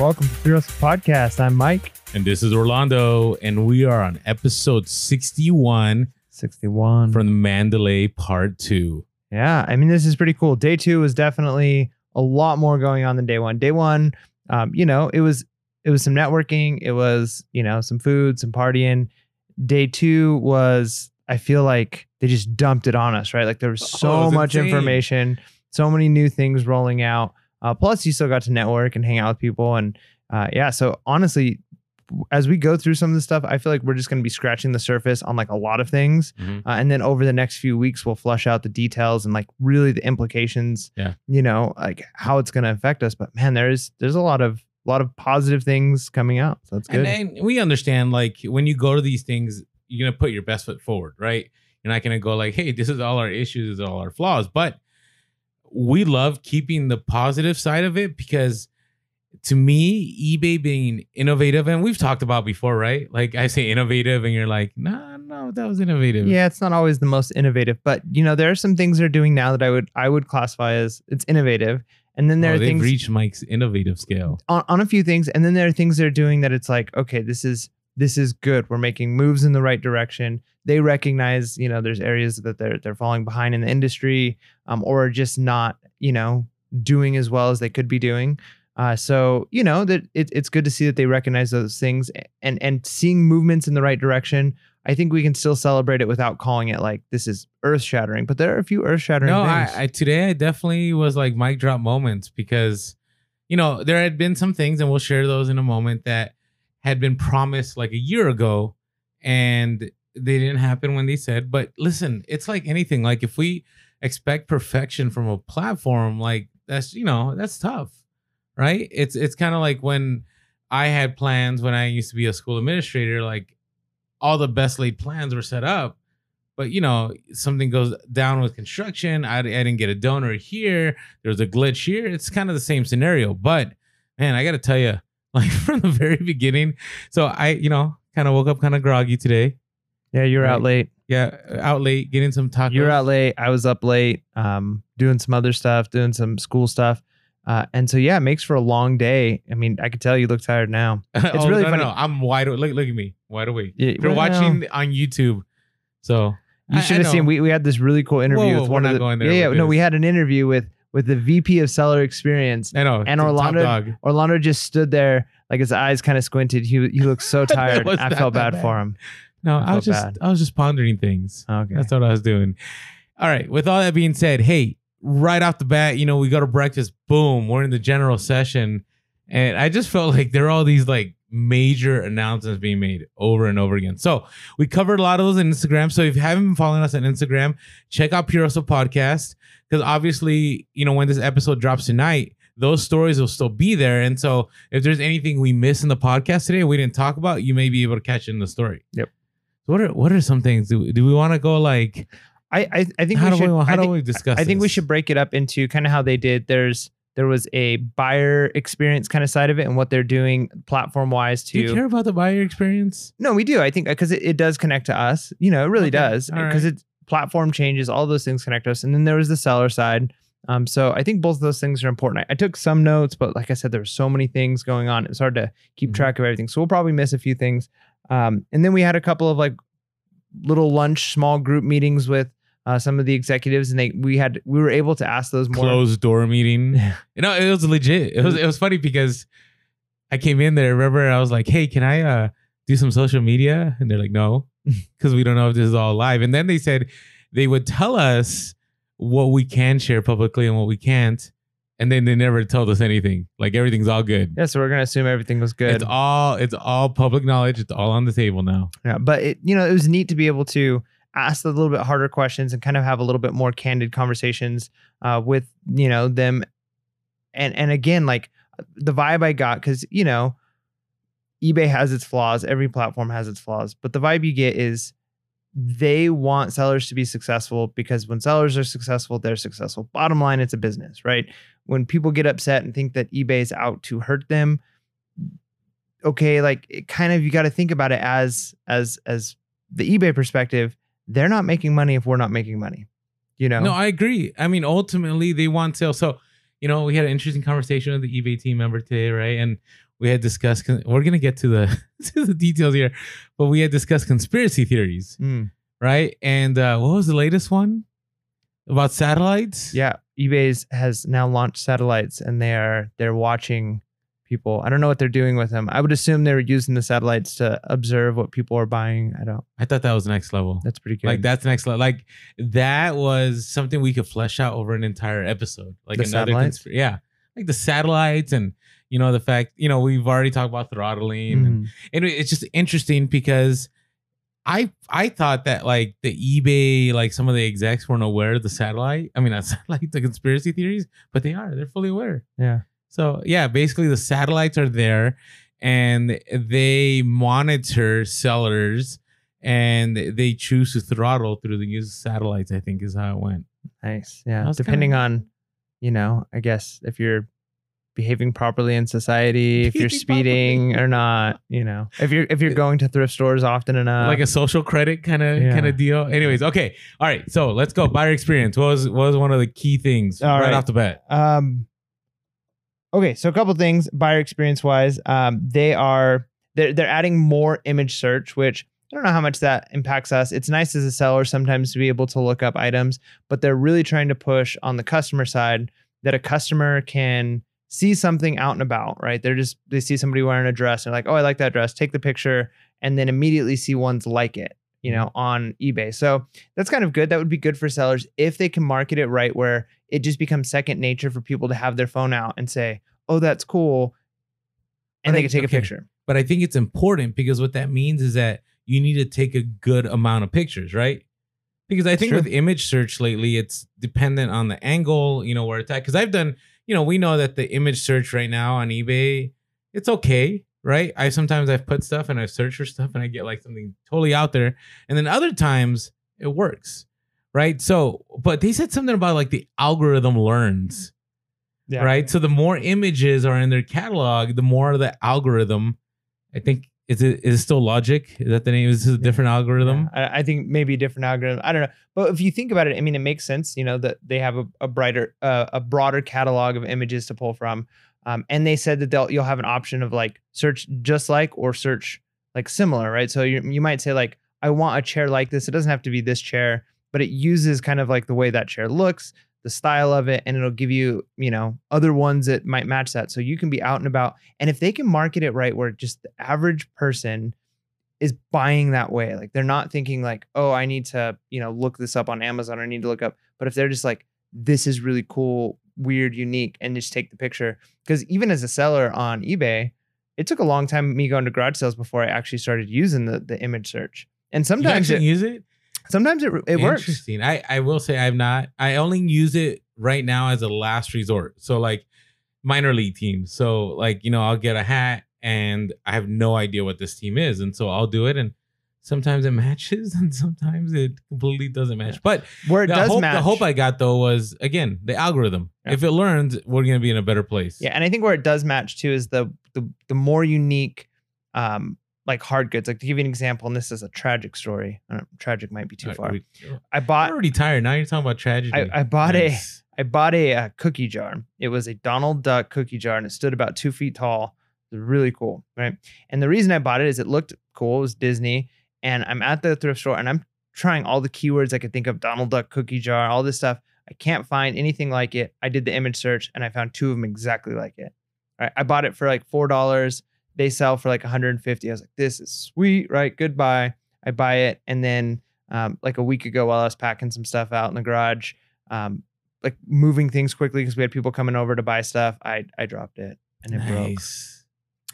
welcome to Fearless Podcast. I'm Mike, And this is Orlando, and we are on episode 61 61. from the Mandalay Part 2. yeah, I mean, this is pretty cool. Day two was definitely a lot more going on than day one. Day one, um, you know, it was it was some networking, it was you know some food, some partying. Day two was, I feel like they just dumped it on us, right? Like there was Oh, so it was much insane. information, so many new things rolling out. Uh, plus, you still got to network and hang out with people, and uh, yeah. So honestly, as we go through some of the stuff, I feel like we're just going to be scratching the surface on like a lot of things. Mhm. Uh, and then over the next few weeks, we'll flush out the details and like really the implications. Yeah. You know, like how it's going to affect us. But man, there's there's a lot of a lot of positive things coming out. So that's good. And, and we understand, like, when you go to these things, you're going to put your best foot forward, right? You're not going to go, like, hey, this is all our issues, this is all our flaws. But we love keeping the positive side of it because to me, eBay being innovative, and we've talked about before, right? Like, I say innovative, and you're like, nah, no, that was innovative. yeah, it's not always the most innovative, but you know, there are some things they're doing now that I would I would classify as it's innovative. And then there oh, are they've things reached Mike's innovative scale. on, on a few things and then there are things they're doing that it's like okay this is this is good we're making moves in the right direction they recognize you know there's areas that they're they're falling behind in the industry um, or just not you know doing as well as they could be doing uh, so you know that it, it's good to see that they recognize those things and and seeing movements in the right direction i think we can still celebrate it without calling it like this is earth shattering but there are a few earth shattering No, things I, I today I definitely was like mic drop moments because you know there had been some things, and we'll share those in a moment that had been promised like a year ago, and they didn't happen when they said. But listen, it's like anything. Like if we expect perfection from a platform, like that's you know that's tough, right? It's it's kind of like when I had plans when I used to be a school administrator, like all the best laid plans were set up but you know something goes down with construction I, I didn't get a donor here there's a glitch here it's kind of the same scenario but man i gotta tell you like from the very beginning so i you know kind of woke up kind of groggy today. Yeah you're out late yeah out late getting some tacos You're out late. I was up late, um, doing some other stuff, doing some school stuff. Uh, and so yeah, it makes for a long day. I mean, I could tell you look tired now. it's really no, funny. no, i'm wide awake look, look at me wide awake Yeah, if you're well, watching on youtube so You should I have seen. We, we had this really cool interview Whoa, with one of the. yeah, yeah. No, we had an interview with with the VP of Seller Experience. i know And Orlando- dog. Orlando just stood there, like his eyes kind of squinted. He he looked so tired. I felt that bad, for him. No I i, was just bad. i was just pondering things Okay. That's what I was doing. All right. With all that being said, hey, right off the bat, you know, we go to breakfast. Boom, we're in the general session, and I just felt like there are all these like major announcements being made over and over again. So we covered a lot of those on Instagram. So if you haven't been following us on Instagram, check out Puroso Podcast because obviously, you know, when this episode drops tonight. Those stories will still be there. And so if there's anything we miss in the podcast today we didn't talk about, you may be able to catch it in the story. Yep. What are what are some things? Do, do we want to go like I I, I think how we do should. we I how do think- we discuss? I think we should break it up into kind of how they did. There's there was a buyer experience kind of side of it and what they're doing platform wise Do you to care about the buyer experience? No, we do. I think because it, it does connect to us. You know, it really Okay. does because right. it's platform changes, all those things connect us. And then there was the seller side. Um, so I think both of those things are important. I, I took some notes, but like I said, there were so many things going on. It's hard to keep Mhm. track of everything. So we'll probably miss a few things. Um, and then we had a couple of like little lunch, small group meetings with uh, some of the executives, and they we had we were able to ask those more. Closed door meeting. You know, it was legit. It was it was funny because I came in there. Remember, I was like, "Hey, can I uh do some social media?" And they're like, "No," because we don't know if this is all live. And then they said they would tell us what we can share publicly and what we can't. And then they never told us anything. Like everything's all good. Yeah, so we're gonna assume everything was good. It's all it's all public knowledge. It's all on the table now. Yeah, but it you know it was neat to be able to ask a little bit harder questions and kind of have a little bit more candid conversations uh, with you know them, and and again like the vibe I got because you know eBay has its flaws, every platform has its flaws, but the vibe you get is they want sellers to be successful because when sellers are successful, they're successful. Bottom line, it's a business, right? When people get upset and think that eBay is out to hurt them, okay, like it kind of you got to think about it as as as the eBay perspective. They're not making money if we're not making money. You know? No, I agree. I mean, ultimately, they want sales. So, you know, we had an interesting conversation with the eBay team member today, right? And we had discussed. We're gonna get to the to the details here, but we had discussed conspiracy theories, Mm. right? And uh, what was the latest one about satellites? Yeah, eBay's has now launched satellites, and they are they're watching people. I don't know what they're doing with them. I would assume they were using the satellites to observe what people are buying. I don't. I thought that was next level. That's pretty good. Like that's next level. Like that was something we could flesh out over an entire episode. Like The another satellites? conspir- yeah, like the satellites and you know the fact you know we've already talked about throttling. And, Mhm. and it- it's just interesting because I I thought that like the eBay like some of the execs weren't aware of the satellite. I mean not satellite the conspiracy theories, but they are. They're fully aware. Yeah. So yeah, basically the satellites are there and they monitor sellers and they choose to throttle through the use of satellites, I think is how it went. Nice. Yeah. Depending kinda- on, you know, I guess if you're behaving properly in society, if you're speeding or not, you know, if you're if you're going to thrift stores often enough. like a social credit kind of yeah. kind of deal. Anyways, okay. All right. So let's go. Buyer experience. What was what was one of the key things All right, right. off the bat? Um. Okay, so a couple things buyer experience wise, um, they are they're they're adding more image search, which I don't know how much that impacts us. It's nice as a seller sometimes to be able to look up items, but they're really trying to push on the customer side that a customer can see something out and about, right? They're just they see somebody wearing a dress and they're like, oh, I like that dress. Take the picture and then immediately see ones like it, you know, on eBay. So that's kind of good. That would be good for sellers if they can market it right, where it just becomes second nature for people to have their phone out and say, oh, that's cool. And But they I- can take okay. a picture. But I think it's important because what that means is that you need to take a good amount of pictures, right? Because I think with image search lately, it's dependent on the angle, you know, where it's at. Because I've done, you know, we know that the image search right now on eBay, it's okay, right? I sometimes I've put stuff and I've searched for stuff and I get like something totally out there, and then other times it works, right? So, but they said something about like the algorithm learns Yeah. right? So the more images are in their catalog, the more the algorithm. I think is it is it still logic? Is that the name? Is this a different algorithm? Yeah, I, I think maybe a different algorithm. I don't know, but if you think about it, I mean, it makes sense. You know that they have a, a brighter, uh, a broader catalog of images to pull from, um, and they said that they'll you'll have an option of like search just like or search like similar, right? So you you might say like I want a chair like this. It doesn't have to be this chair, but it uses kind of like the way that chair looks, the style of it, and it'll give you you know other ones that might match that. So you can be out and about, and if they can market it right, where just the average person is buying that way. Like they're not thinking like, oh, I need to, you know, look this up on Amazon or I need to look up. But if they're just like, this is really cool, weird, unique, and just take the picture. Because even as a seller on eBay, it took a long time me going to garage sales before I actually started using the the image search. And sometimes actually it, use it. Sometimes it it works. Interesting. I I will say I've not. I only use it right now as a last resort. So like minor league teams. So like you know I'll get a hat and I have no idea what this team is, and so I'll do it and. Sometimes it matches and sometimes it completely doesn't match. But Where it the does hope, match. The hope I got though was again the algorithm. Yeah. If it learns, we're gonna be in a better place. Yeah, and I think where it does match too is the the the more unique um like hard goods. Like to give you an example, and this is a tragic story. I tragic might be too All far. right, we- I I'm bought already tired. Now you're talking about tragedy. I, I bought a Nice. I bought a, uh cookie jar. It was a Donald Duck cookie jar, and it stood about two feet tall. It was really cool, right? And the reason I bought it is it looked cool. It was Disney, and I'm at the thrift store, and I'm trying all the keywords I could think of: Donald Duck cookie jar, all this stuff. I can't find anything like it. I did the image search, and I found two of them exactly like it. Right, I bought it for like four dollars. They sell for like 150. I was like, this is sweet, right? Goodbye. I buy it, and then um, like a week ago, while I was packing some stuff out in the garage, um, like moving things quickly because we had people coming over to buy stuff. I I dropped it and it broke.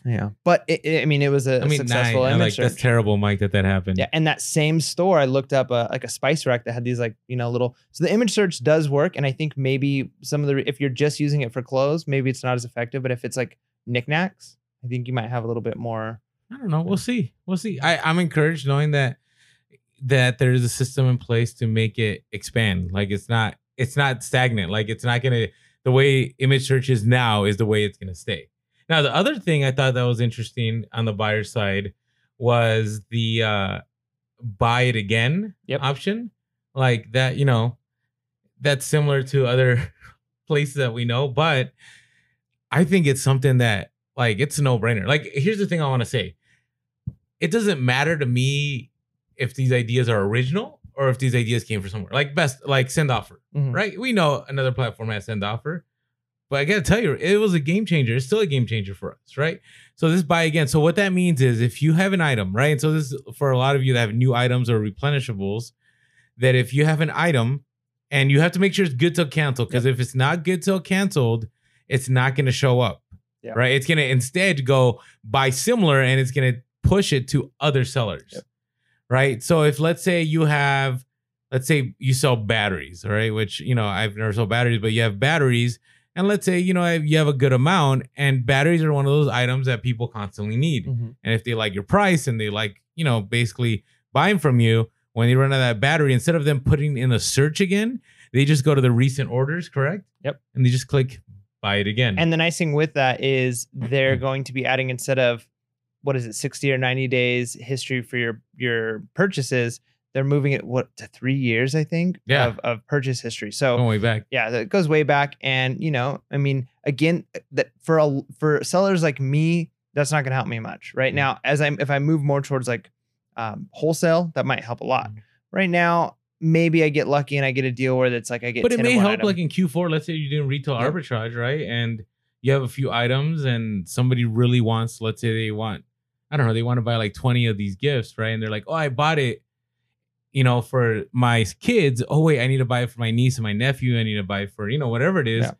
Yeah, but it, it- I mean, it was a I mean, successful nice. I image like that's terrible, Mike, that that happened. Yeah, and that same store, I looked up a, like a spice rack that had these like you know little. So the image search does work, and I think maybe some of the if you're just using it for clothes, maybe it's not as effective. But if it's like knickknacks, I think you might have a little bit more. I don't know. We'll see. We'll see. I, I'm encouraged knowing that that there is a system in place to make it expand. Like it's not it's not stagnant. Like it's not gonna the way image search is now is the way it's gonna stay. Now the other thing I thought that was interesting on the buyer side was the uh buy it again Yep. option. Like that, you know, that's similar to other places that we know, but I think it's something that like it's a no brainer. Like here's the thing I want to say. It doesn't matter to me if these ideas are original or if these ideas came from somewhere. Like best like send offer, Mhm. right? We know another platform has send offer. But I gotta tell you, it was a game changer. It's still a game changer for us, right? So this buy again. So what that means is if you have an item, right? And so this is for a lot of you that have new items or replenishables, that if you have an item and you have to make sure it's good till canceled, because if it's not good till canceled, it's not gonna show up. Yeah. Right. It's gonna instead go buy similar and it's gonna push it to other sellers. Yep. Right. So if let's say you have, let's say you sell batteries, all right, which you know, I've never sold batteries, but you have batteries and let's say, you know, you have a good amount and batteries are one of those items that people constantly need. Mhm. And if they like your price and they like, you know, basically buying from you, when they run out of that battery, instead of them putting in a search again, they just go to the recent orders, correct? Yep. And they just click buy it again. And the nice thing with that is Mm-hmm. they're going to be adding instead of what is it, 60 or 90 days history for your your purchases, they're moving it what to three years, I think, Yeah. of, of purchase history. So going way back. yeah, that goes way back. And you know, I mean, again, that for a for sellers like me, that's not gonna help me much right Mhm. now. As I'm if I move more towards like um, wholesale, that might help a lot. Mhm. Right now, maybe I get lucky and I get a deal where it's like I get. But it may help item. like in Q4, let's say you're doing retail Yep. arbitrage, right? And you have a few items and somebody really wants, let's say they want, I don't know, they want to buy like 20 of these gifts, right? And they're like, oh, I bought it, you know, for my kids. Oh, wait, I need to buy it for my niece and my nephew. I need to buy it for, you know, whatever it is. Yeah.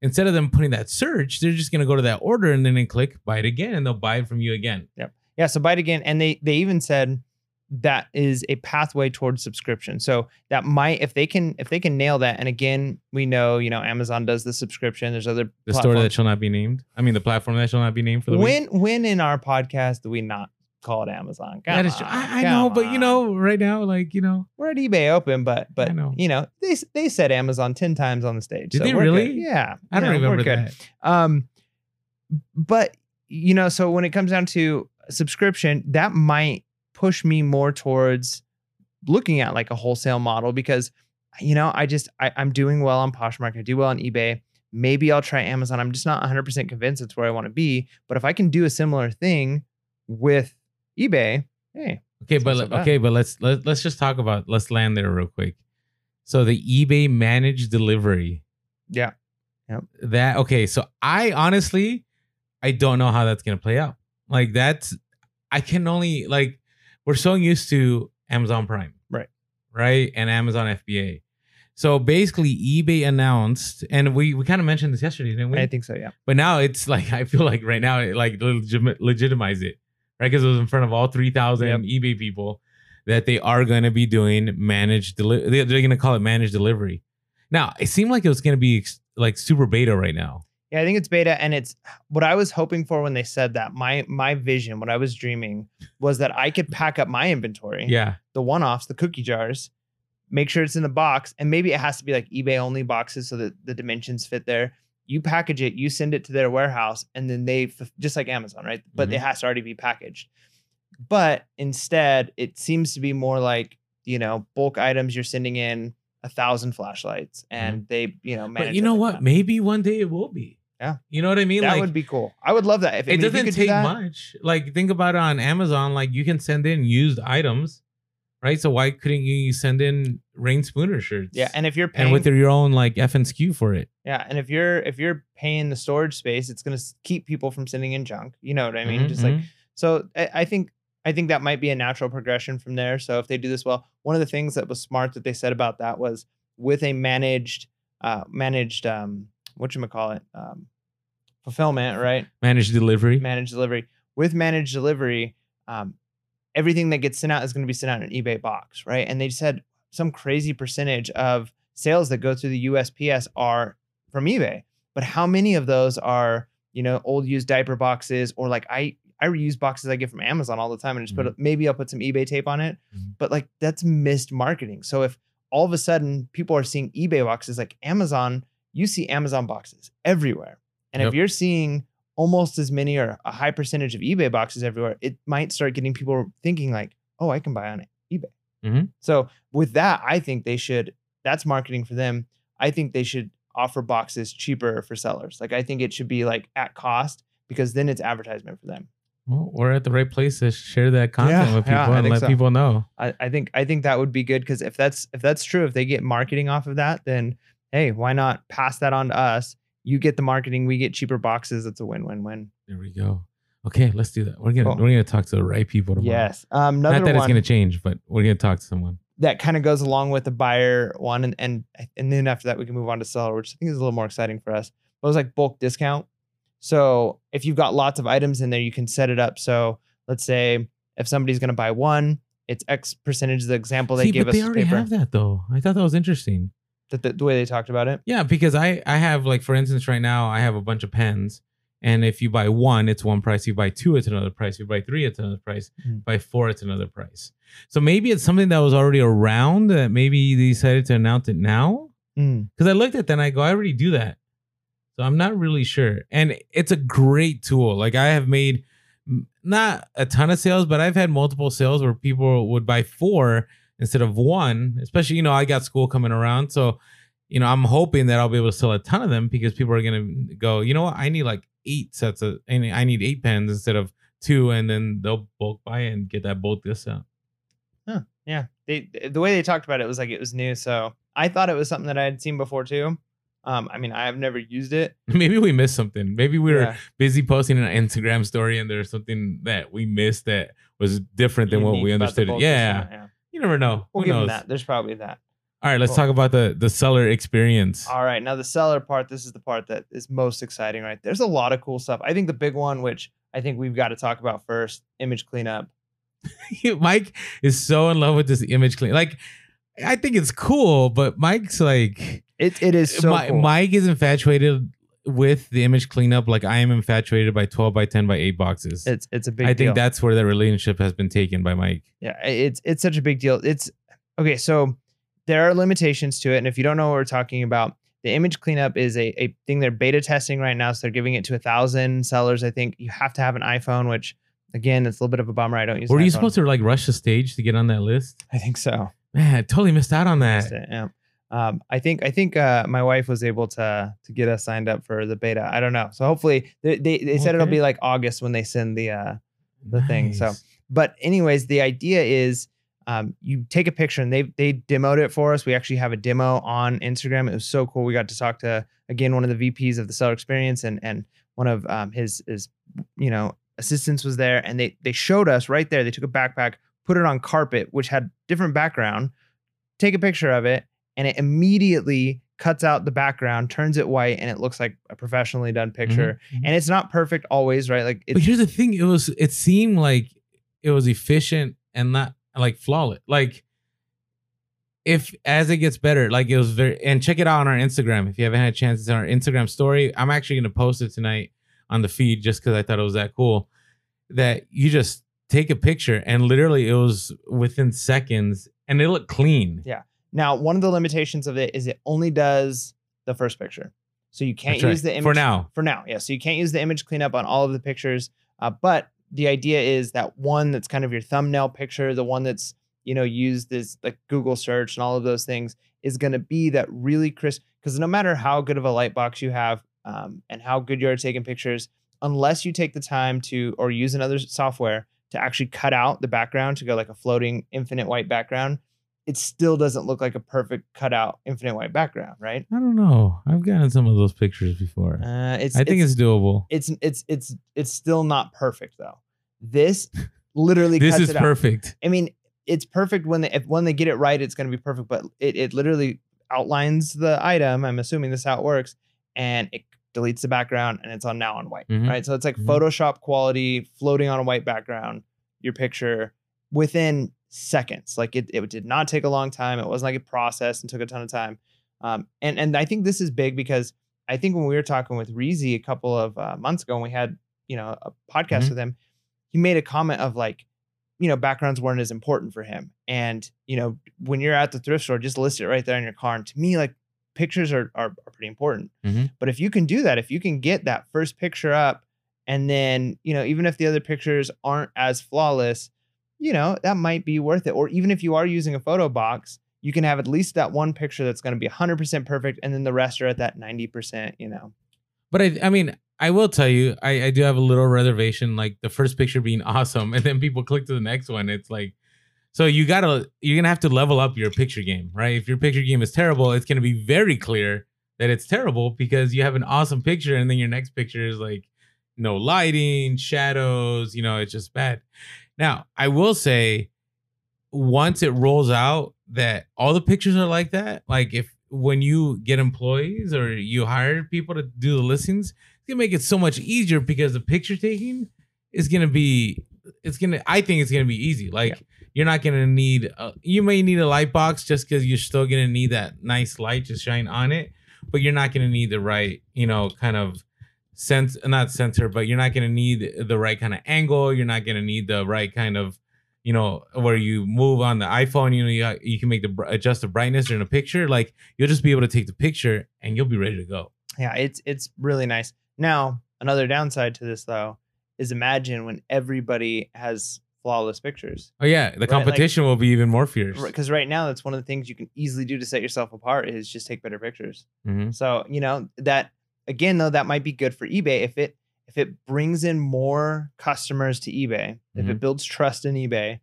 Instead of them putting that search, they're just going to go to that order and then they click buy it again and they'll buy it from you again. Yep. Yeah, so buy it again, and they they even said that is a pathway towards subscription. So that might if they can if they can nail that, and again we know you know Amazon does the subscription. There's other The store that shall not be named. I mean, the platform that shall not be named for the week. when when in our podcast do we not call it Amazon? Come That is true. I, I know, come but you know, right now, like, you know, we're at eBay Open, but but know. you know they they said Amazon ten times on the stage. Did so they we're good. really? Yeah, I don't know, remember that. Um, but you know, so when it comes down to subscription, that might push me more towards looking at like a wholesale model because you know, I just I, I'm doing well on Poshmark, I do well on eBay. Maybe I'll try Amazon. I'm just not 100% convinced it's where I want to be. But if I can do a similar thing with eBay, hey, Okay, but so let- okay, but let's let, let's just talk about let's land there real quick. So the eBay managed delivery. yeah, yep. That okay, so I honestly I don't know how that's going to play out. Like that's I can only like we're so used to Amazon Prime. Right. Right? And Amazon FBA. So basically eBay announced and we we kind of mentioned this yesterday, didn't we? I think so. Yeah. But now it's like I feel like right now it like legit- legitimize it, right? Because it was in front of all three thousand Yep. eBay people that they are going to be doing managed delivery. They're going to call it managed delivery. Now it seemed like it was going to be ex- like super beta right now. Yeah, I think it's beta, and it's what I was hoping for when they said that. My my vision, what I was dreaming, was that I could pack up my inventory, Yeah, the one offs, the cookie jars, make sure it's in the box, and maybe it has to be like eBay only boxes so that the dimensions fit there. You package it, you send it to their warehouse, and then they just like Amazon, right? But Mhm. it has to already be packaged. But instead, it seems to be more like you know bulk items. You're sending in a thousand flashlights, and they you know manage. Mm-hmm. but you know what? that. Maybe one day it will be. Yeah. you know what I mean. That like would be cool. I would love that. If I it mean, doesn't could do take that- much. Like think about it on Amazon. Like you can send in used items, right? So why couldn't you send in Reyn Spooner shirts? Yeah, and if you're paying, and with your own like F and SKU for it. yeah, and if you're if you're paying the storage space, it's gonna keep people from sending in junk. You know what I mean? Mhm, Just like mhm. so, I, I think I think that might be a natural progression from there. So if they do this well, one of the things that was smart that they said about that was with a managed uh managed um what you call it um fulfillment, right? managed delivery. managed delivery. With managed delivery, um, everything that gets sent out is going to be sent out in an eBay box, right? And they said some crazy percentage of sales that go through the USPS are from eBay. But how many of those are, you know, old used diaper boxes or like I I reuse boxes I get from Amazon all the time and just put maybe I'll put some eBay tape on it. Mhm. But like that's missed marketing. So if all of a sudden people are seeing eBay boxes like Amazon, you see Amazon boxes everywhere. And Yep. if you're seeing almost as many or a high percentage of eBay boxes everywhere, it might start getting people thinking like, oh, I can buy on eBay. Mhm. So with that, I think they should, that's marketing for them. I think they should offer boxes cheaper for sellers. Like I think it should be like at cost. because then it's advertisement for them. Well, we're at the right place to share that content Yeah, with people yeah, and let so. people know. I, I think I think that would be good because if that's if that's true, if they get marketing off of that, then hey, why not pass that on to us? You get the marketing, we get cheaper boxes. It's a win-win-win. There we go. Okay, let's do that. We're gonna Cool. we're gonna talk to the right people tomorrow. Yes. Um, another Not that one it's gonna change, but we're gonna talk to someone. that kind of goes along with the buyer one, and and and then after that we can move on to seller, which I think is a little more exciting for us. But it was like bulk discount. So if you've got lots of items in there, you can set it up. So let's say if somebody's to buy one, it's X percentage. The example they See, gave but us they already paper. have that though. I thought that was interesting. The, the, the way they talked about it. Yeah, because I I have like for instance right now I have a bunch of pens, and if you buy one, it's one price. You buy two, it's another price. You buy three, it's another price. Mhm. Buy four, it's another price. So maybe it's something that was already around that maybe they decided to announce it now. Mm. Because I looked at that and I go, I already do that. So I'm not really sure. And it's a great tool. Like I have made mm, not a ton of sales, but I've had multiple sales where people would buy four instead of one, especially, you know, I got school coming around. So, you know, I'm hoping that I'll be able to sell a ton of them because people are going to go, you know what? I need like eight sets of, and I need eight pens instead of two. And then they'll bulk buy and get that bulk discount. Yeah. They the way they talked about it was like it was new. So I thought it was something that I had seen before too. Um, I mean, I have never used it. Maybe we missed something. Maybe we were Yeah. busy posting an Instagram story and there's something that we missed that was different than what we understood. Yeah. yeah. Never know. We'll Who give knows? them that. There's probably that. All right, let's Cool. talk about the the seller experience. All right. Now the seller part, this is the part that is most exciting, right? There's a lot of cool stuff. I think the big one, which I think we've got to talk about first, image cleanup. Mike is so in love with this image clean. Like, I think it's cool, but Mike's like, It it is so Mi- cool. Mike is infatuated with the image cleanup, like I am infatuated by 12 by 10 by 8 boxes. it's it's a big I deal. think that's where the relationship has been taken by Mike. Yeah, it's it's such a big deal. It's okay. So there are limitations to it, and if you don't know what we're talking about, the image cleanup is a, a thing they're beta testing right now. So they're giving it to a thousand sellers. I think you have to have an iPhone, which again, it's a little bit of a bummer. I don't use. Were you iPhone. supposed to like rush the stage to get on that list? I think so. Man, I totally missed out on that. It, Yeah. Um, I think I think uh, my wife was able to to get us signed up for the beta. I don't know. So hopefully they they, they said it'll be like August when they send the uh, the thing, so- but anyways, the idea is um, you take a picture and they they demoed it for us. We actually have a demo on Instagram. It was so cool. We got to talk to again one of the VPs of the seller experience and and one of um, his his you know assistants was there and they they showed us right there. They took a backpack, put it on carpet, which had different background. Take a picture of it, and it immediately cuts out the background, turns it white, and it looks like a professionally done picture. Mhm. And it's not perfect always, right? Like But here's the thing: it was it seemed like it was efficient and not like flawless. Like if as it gets better, like it was very and check it out on our Instagram if you haven't had a chance. It's on our Instagram story. I'm actually gonna post it tonight on the feed just because I thought it was that cool. That you just take a picture and literally it was within seconds and it looked clean. Yeah. Now, one of the limitations of it is it only does the first picture. So you can't That's right. use the image for now. For now, yeah. So you can't use the image cleanup on all of the pictures. Uh, but the idea is that one that's kind of your thumbnail picture, the one that's you know used as like Google search and all of those things is going to be that really crisp. Because no matter how good of a light box you have um, and how good you are taking pictures, unless you take the time to or use another software to actually cut out the background to go like a floating infinite white background, it still doesn't look like a perfect cutout infinite white background, right? I don't know. I've gotten some of those pictures before. Uh, it's I think it's, doable. it's it's it's it's still not perfect though. This literally This cuts is it out. perfect. I mean, it's perfect when they if when they get it right, it's going to be perfect. But it it literally outlines the item. I'm assuming this is how it works, and it deletes the background, and it's on now on white. Mhm. Right, so it's like Mhm. Photoshop quality, floating on a white background. Your picture within seconds. Like it, it did not take a long time. It wasn't like it processed and took a ton of time. Um, and and I think this is big because I think when we were talking with Reezy a couple of uh, months ago, and we had you know a podcast Mhm. with him, he made a comment of like, you know, backgrounds weren't as important for him. And you know, when you're at the thrift store, just list it right there in your car. And to me, like pictures are are, are pretty important. Mhm. But if you can do that, if you can get that first picture up, and then you know, even if the other pictures aren't as flawless, you know, that might be worth it. Or even if you are using a photo box, you can have at least that one picture that's going to be 100% perfect, and then the rest are at that 90%. You know, But I, I mean, I will tell you, I, I do have a little reservation, like the first picture being awesome, and then people click to the next one. It's like, so you gotta, you're gonna have to level up your picture game, right? If your picture game is terrible, it's gonna be very clear that it's terrible because you have an awesome picture, and then your next picture is like no lighting, shadows, you know, it's just bad. Now, I will say, once it rolls out that all the pictures are like that, like if when you get employees or you hire people to do the listings, it's gonna make it so much easier because the picture taking is gonna be it's gonna I think it's gonna be easy. Like Yeah. you're not gonna need a, you may need a light box just because you're still gonna need that nice light to shine on it, but you're not gonna need the right, you know, kind of sense not sensor, but you're not gonna need the right kind of angle. You're not gonna need the right kind of you know, where you move on the iPhone, you know, you, you can make the adjust the brightness in a picture. Like you'll just be able to take the picture and you'll be ready to go. Yeah, it's it's really nice. Now, another downside to this though is imagine when everybody has flawless pictures. Oh yeah, the like- competition will be even more fierce. Because right now, that's one of the things you can easily do to set yourself apart is just take better pictures. Mhm. So you know that again though that might be good for eBay if it if it brings in more customers to eBay, if it builds trust in eBay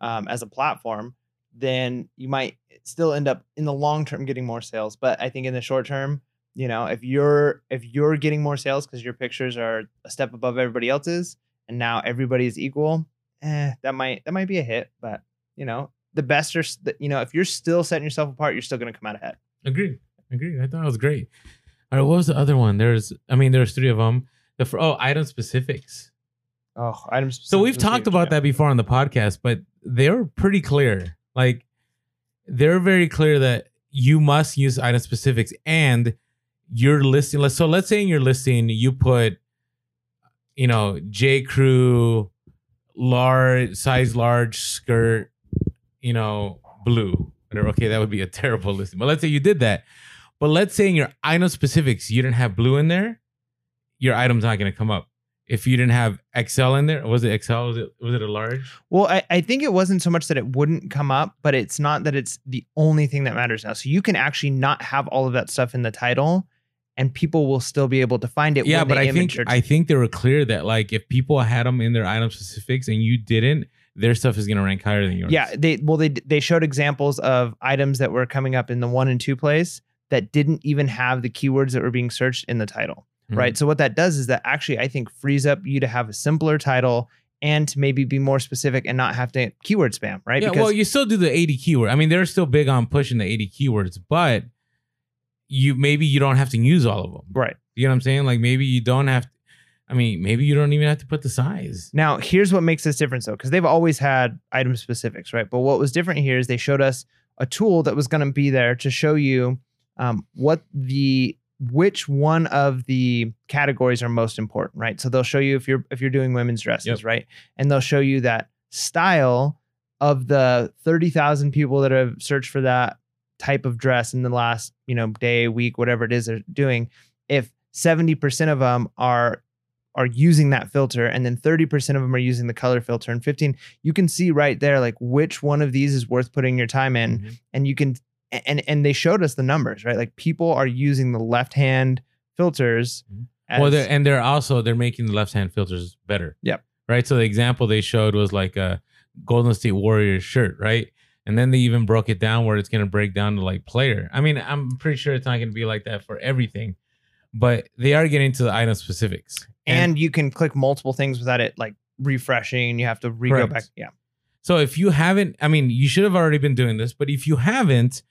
um, as a platform, then you might still end up in the long term getting more sales. But I think in the short term, you know, if you're if you're getting more sales because your pictures are a step above everybody else's, and now everybody is equal, eh, that might that might be a hit. But you know, the best are you know if you're still setting yourself apart, you're still going to come out ahead. agree agree I thought it was great. What was the other one? There's, I mean, there's three of them. The fir- oh, item specifics. Oh, items. So we've talked about that before on the podcast, but they're pretty clear. Like they're very clear that you must use item specifics and you're listing. So let's say in your listing you put, you know, J Crew, large size, large skirt, you know, blue. Whatever. Okay, that would be a terrible listing. But let's say you did that. But let's say in your item specifics you didn't have blue in there, your item's not going to come up if you didn't have XL in there, was it XL? Was it was it a large? Well, I, I think it wasn't so much that it wouldn't come up, but it's not that it's the only thing that matters now. So you can actually not have all of that stuff in the title, and people will still be able to find it. Yeah, but I think I think they were clear that like if people had them in their item specifics and you didn't, their stuff is gonna rank higher than yours. yeah, they well they they showed examples of items that were coming up in the one and two place that didn't even have the keywords that were being searched in the title. Mhm. Right. So what that does is that actually I think frees up you to have a simpler title and to maybe be more specific and not have to keyword spam. Right. Yeah, well, you still do the 80 keyword. I mean, they're still big on pushing the 80 keywords, but you maybe you don't have to use all of them. right. You know what I'm saying? Like maybe you don't have. I mean, maybe you don't even have to put the size. Now, here's what makes this different though, because they've always had item specifics, right? But what was different here is they showed us a tool that was going to be there to show you um, what the which one of the categories are most important, right? So they'll show you if you're if you're doing women's dresses, Yep. right? And they'll show you that style of the 30,000 people that have searched for that type of dress in the last, you know, day, week, whatever it is they're doing. If 70% of them are are using that filter and then 30% of them are using the color filter and 15 you can see right there like which one of these is worth putting your time in Mhm. and you can and and they showed us the numbers right like people are using the left hand filters Mhm. as, well, they're, and they're also they're making the left hand filters better. Yep. Right. So the example they showed was like a Golden State Warriors shirt, right? And then they even broke it down where it's going to break down to like player. I mean, I'm pretty sure it's not going to be like that for everything, but they are getting to the item specifics. and you can click multiple things without it like refreshing you have to re go back yeah So if you haven't, I mean, you should have already been doing this, but if you haven't,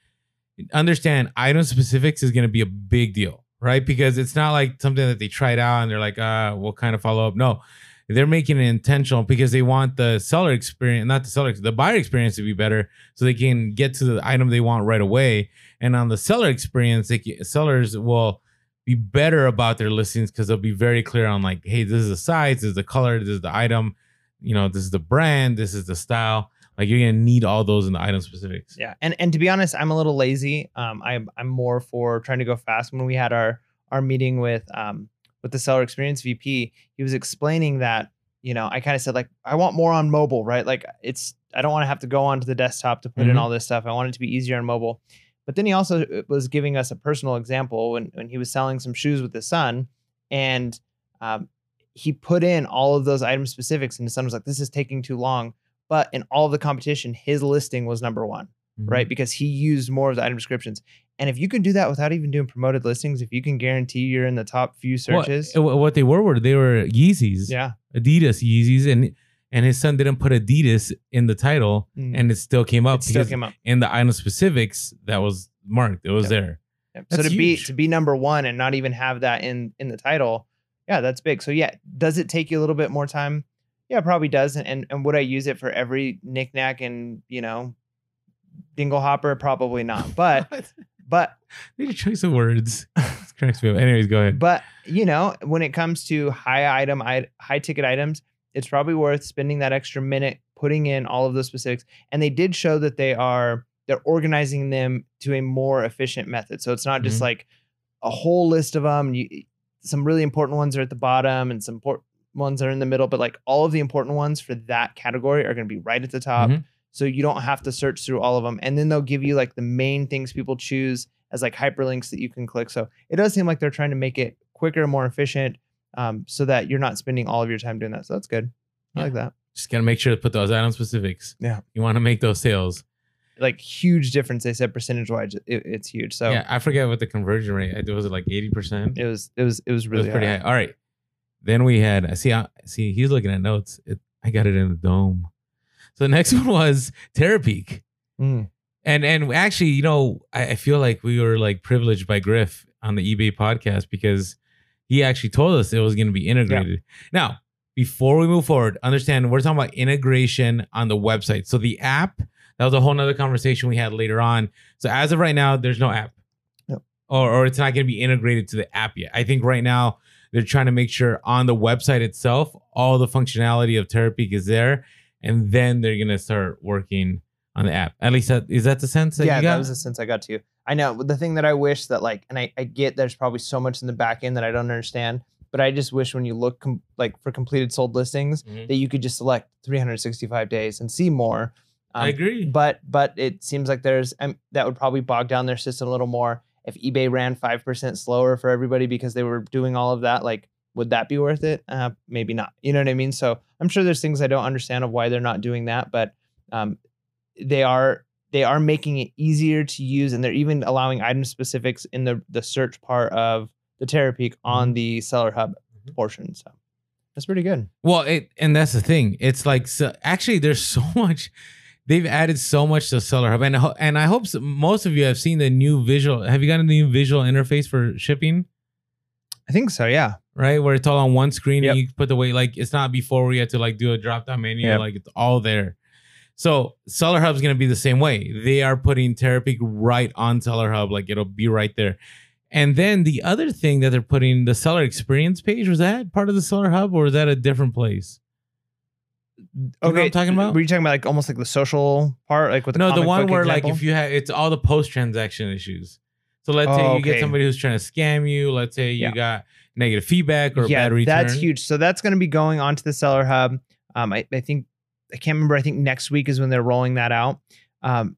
understand item specifics is going to be a big deal, right? Because it's not like something that they tried out and they're like, uh, we'll kind of follow up. No, they're making it intentional because they want the seller experience, not the seller, the buyer experience to be better so they can get to the item they want right away. And on the seller experience, they can, sellers will be better about their listings because they'll be very clear on like, hey, this is the size, this is the color, this is the item, you know, this is the brand, this is the style. Like you're gonna need all those in the item specifics. yeah and and to be honest i'm a little lazy um i'm i'm more for trying to go fast when we had our our meeting with um with the seller experience vp he was explaining that you know i kind of said like i want more on mobile right like it's i don't want to have to go onto the desktop to put in Mhm. all this stuff i want it to be easier on mobile but then he also uh, was giving us a personal example when when he was selling some shoes with his son and um, he put in all of those item specifics, and his son was like, "This is taking too long." But in all of the competition, his listing was number one, Mhm. right? Because he used more of the item descriptions. And if you can do that without even doing promoted listings, if you can guarantee you're in the top few searches, uh, what they were were they were Yeezys, yeah, Adidas Yeezys, and and his son didn't put Adidas in the title, Mm. and it still came up it still came up. in the item specifics that was marked. It was Yep. there. Yep. So to be to be number one and not even have that in in the title, yeah, that's big. So yeah, does it take you a little bit more time? Yeah, it probably does. And and, would I use it for every knickknack and you know, dingle hopper? Probably not. But but Need a choice of words. This cracks me up. Anyways, go ahead. but you know, when it comes to high item, high, high ticket items, it's probably worth spending that extra minute putting in all of those specifics. And they did show that they are they're organizing them to a more efficient method. So it's not just Mhm. like a whole list of them. You, some really important ones are at the bottom, and some important ones are in the middle. But like all of the important ones for that category are going to be right at the top. Mhm. So you don't have to search through all of them. And then they'll give you like the main things people choose as like hyperlinks that you can click. So it does seem like they're trying to make it quicker, more efficient, um, so that you're not spending all of your time doing that. So that's good. I Yeah. like that. Just gotta make sure to put those item specifics. Yeah. You want to make those sales. Like huge difference. They said percentage wise, it, it's huge. So yeah, I forget what the conversion rate. I- Was it like eighty percent? it was it was it was It really was pretty high. high. All right. Then we had. I see. I see. He's looking at notes. It, I got it in the dome. So the next one was Terapeak. Mm. And and actually, you know, I, I feel like we were like privileged by Griff on the eBay podcast because he actually told us it was going to be integrated. Now, before we move forward, understand we're talking about integration on the website. So the app, that was a whole nother conversation we had later on. So as of right now, there's no app. Yep. Or, or it's not going to be integrated to the app yet. I think right now they're trying to make sure on the website itself, all the functionality of Terapeak is there. And then they're going to start working on the app. At least that is that the sense that yeah, you got? that was the sense I got to. I know the thing that I wish that like, and I, I get there's probably so much in the back end that I don't understand, but I just wish when you look com- like for completed sold listings Mhm. that you could just select 365 days and see more. Um, I agree. But but it seems like there's um, that would probably bog down their system a little more if eBay ran five percent slower for everybody because they were doing all of that. Like, would that be worth it? Uh, maybe not. You know what I mean? So I'm sure there's things I don't understand of why they're not doing that, but um, they are they are making it easier to use, and they're even allowing item specifics in the the search part of the Terapeak on the Seller Hub Mhm. portion. So that's pretty good. Well, it and that's the thing. It's like so, actually, there's so much. They've added so much to Seller Hub, and I and I hope s most of you have seen the new visual. Have you gotten the new visual interface for shipping? I think so. Yeah. Right, where it's all on one screen Yep. and you put the weight. Like it's not before we had to like do a drop down menu. Yep. Like it's all there. So Seller Hub is going to be the same way. They are putting Terapeak right on Seller Hub. Like it'll be right there. And then the other thing that they're putting the seller experience page was that part of the Seller Hub or is that a different place? Know what I'm talking about? Were you talking about like almost like the social part, like with the no, the one where like if you have it's all the post transaction issues. So let's Oh, say you get somebody who's trying to scam you. Let's say you Yeah. got negative feedback or yeah, bad return. that's huge. So that's going to be going onto the Seller Hub. Um, I, I think I can't remember. I think next week is when they're rolling that out. Um,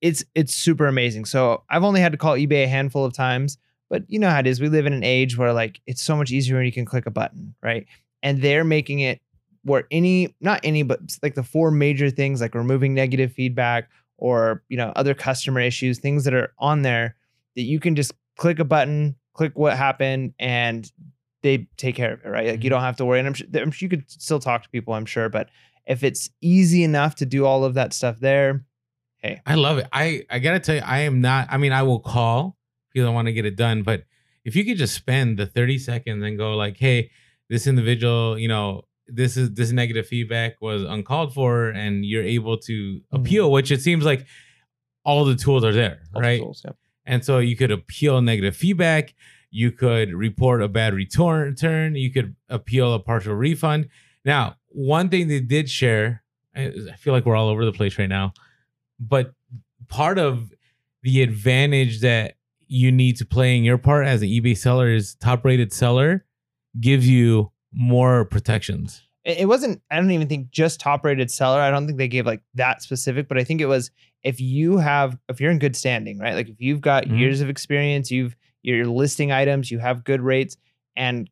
it's it's super amazing. So I've only had to call eBay a handful of times, but you know how it is. We live in an age where like it's so much easier when you can click a button, right? And they're making it where any not any but like the four major things like removing negative feedback or you know other customer issues, things that are on there that you can just click a button, click what happened, and they take care of it, right? Like you Mhm. don't have to worry. And I'm sure, I'm sure you could still talk to people, I'm sure, but if it's easy enough to do all of that stuff there, hey, I love it. I I gotta tell you, I am not. I mean, I will call because I want to get it done. But if you could just spend the thirty seconds and go like, "Hey, this individual, you know, this is this negative feedback was uncalled for," and you're able to mm-hmm. appeal, which it seems like all the tools are there, all the right? tools, yeah. And so you could appeal negative feedback. You could report a bad return. You could appeal a partial refund. Now, one thing they did share, I I feel like we're all over the place right now, but part of the advantage that you need to play in your part as an eBay seller is top rated seller gives you more protections. It, wasn't, I don't even think just top rated seller. I don't think they gave like that specific, but I think it was if you have, if you're in good standing, right? Like if you've got Mhm. years of experience, you've, you're listing items, you have good rates, and